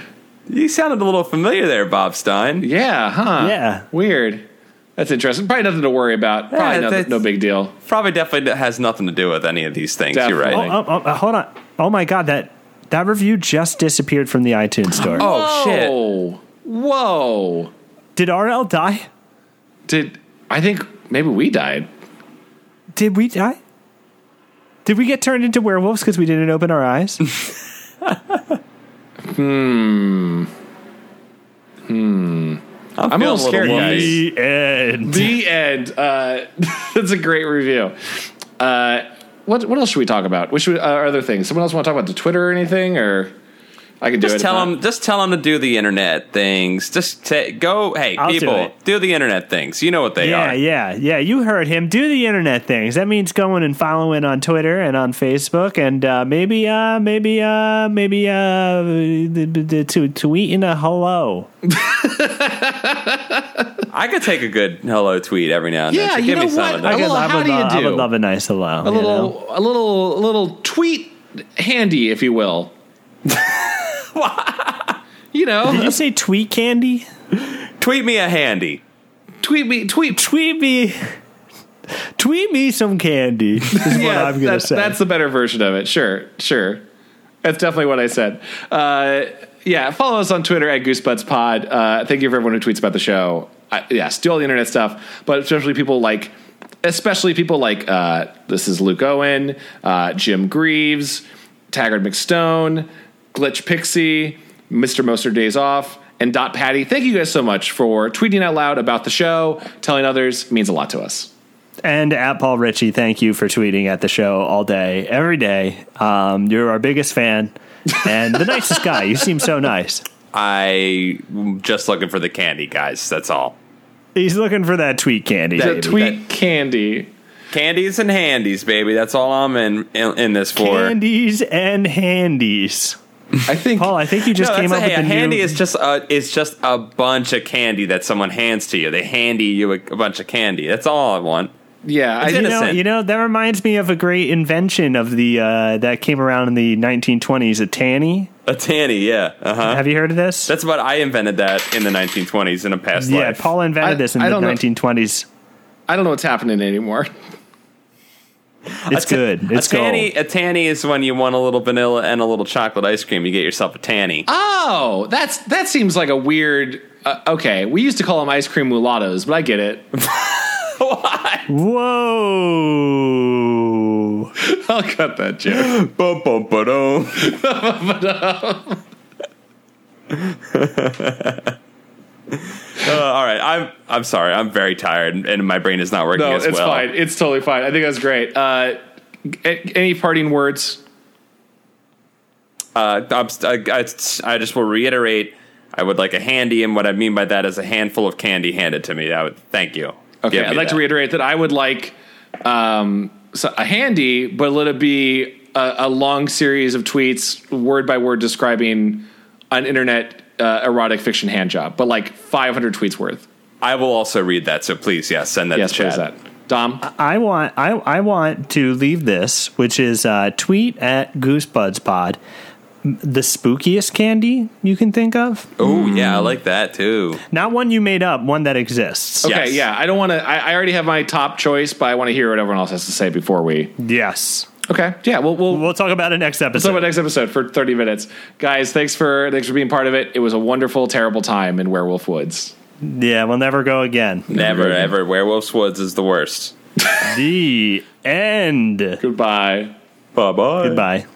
you sounded a little familiar there, Bob Stine. Yeah, huh? Yeah. Weird. That's interesting. Probably nothing to worry about. Probably Yeah, no, no big deal. Probably definitely has nothing to do with any of these things. You're Definitely. right. Oh, oh, oh, hold on. Oh my god, that that review just disappeared from the iTunes store. Oh, shit. Whoa. Whoa. Did RL die? Did I think maybe we died? Did we die? Did we get turned into werewolves because we didn't open our eyes? I'm, I'm a little scared, woozy. guys. the end. The end. Uh, that's a great review. Uh, what what else should we talk about? Which uh, other things? Someone else want to talk about the Twitter or anything? Or I can do Just it. tell not. them. Just tell them to do the internet things. Just ta go. Hey, I'll people, it. do, the internet things. You know what they Yeah, are. yeah, yeah. Yeah. You heard him. Do the internet things. That means going and following on Twitter and on Facebook, and uh, maybe, uh, maybe, uh, maybe, uh, the, the, the, to tweeting a hello. I could take a good hello tweet every now and then. Yeah, So you give me know some what? of A that. little I how would, do you lo- I would love a nice hello. a little a little a little tweet handy, if you will. you know, Did you say tweet candy? Tweet me a handy. tweet me, tweet. Tweet me. Tweet me some candy. Is what I'm gonna that's, say. that's the better version of it. Sure, sure. That's definitely what I said. Uh, yeah, follow us on Twitter at GoosebudsPod. Uh, thank you for everyone who tweets about the show. I, yes, do all the internet stuff, but especially people like, especially people like uh, this is Luke Owen, uh, Jim Greaves, Taggart McStone, Glitch Pixie, Mr. Moster Days Off, and Dot Patty. Thank you guys so much for tweeting out loud about the show, telling others. Means a lot to us. And at Paul Ritchie, thank you for tweeting at the show all day, every day. Um, you're our biggest fan and the nicest guy. You seem so nice. I'm just looking for the candy, guys. That's all. He's looking for that tweet candy. The baby. tweet candy. candies and handies, baby. That's all I'm in in, in this for. Candies and handies. I think Paul, I think you just no, came that's up a, hey, with a the handy new. is just a is just a bunch of candy that someone hands to you. They handy you a, a bunch of candy. That's all I want. yeah. I It's you know, innocent. you know, that reminds me of a great invention of the uh, that came around in the 1920s, a tanny. A tanny, yeah. Uh huh. Have you heard of this? That's what I invented that in the 1920s in a past yeah, life. Yeah, Paul invented I- this in I the don't know. 1920s. I don't know what's happening anymore. It's ta- good. It's a tanny. gold. A tanny is when you want a little vanilla and a little chocolate ice cream. You get yourself a tanny. Oh, that's that seems like a weird. Uh, okay, we used to call them ice cream mulattoes, but I get it. Why? Whoa! I'll cut that joke. Bum, bum, ba-dum. Uh, all right, I'm I'm sorry. I'm very tired, and my brain is not working No, as it's well. fine. It's totally fine. I think that's great. Uh, any parting words? Uh, I, I, I just will reiterate. I would like a handy, and what I mean by that is a handful of candy handed to me. I would thank you. Okay, I'd like to reiterate that I would like um, so a handy, but let it be a, a long series of tweets, word by word, describing an internet uh, erotic fiction hand job, but like 500 tweets worth. I will also read that. So please, yes, send that Yes, to please. chat. That Dom. I want I I want to leave this, which is uh, tweet at Goosebuds Pod, the spookiest candy you can think of. Oh yeah, I like that too. Not one you made up, one that exists. Okay, Yes. yeah, I don't want to. I, I already have my top choice, but I want to hear what everyone else has to say before we. Yes. Okay, yeah, we'll we'll. We'll talk about it next episode. Talk episode. about next episode for 30 minutes. Guys, thanks for thanks for being part of it. It was a wonderful, terrible time in Werewolf Woods. yeah, we'll never go again. Never ever. Werewolf's Woods is the worst. the end. Goodbye. Bye bye. Goodbye.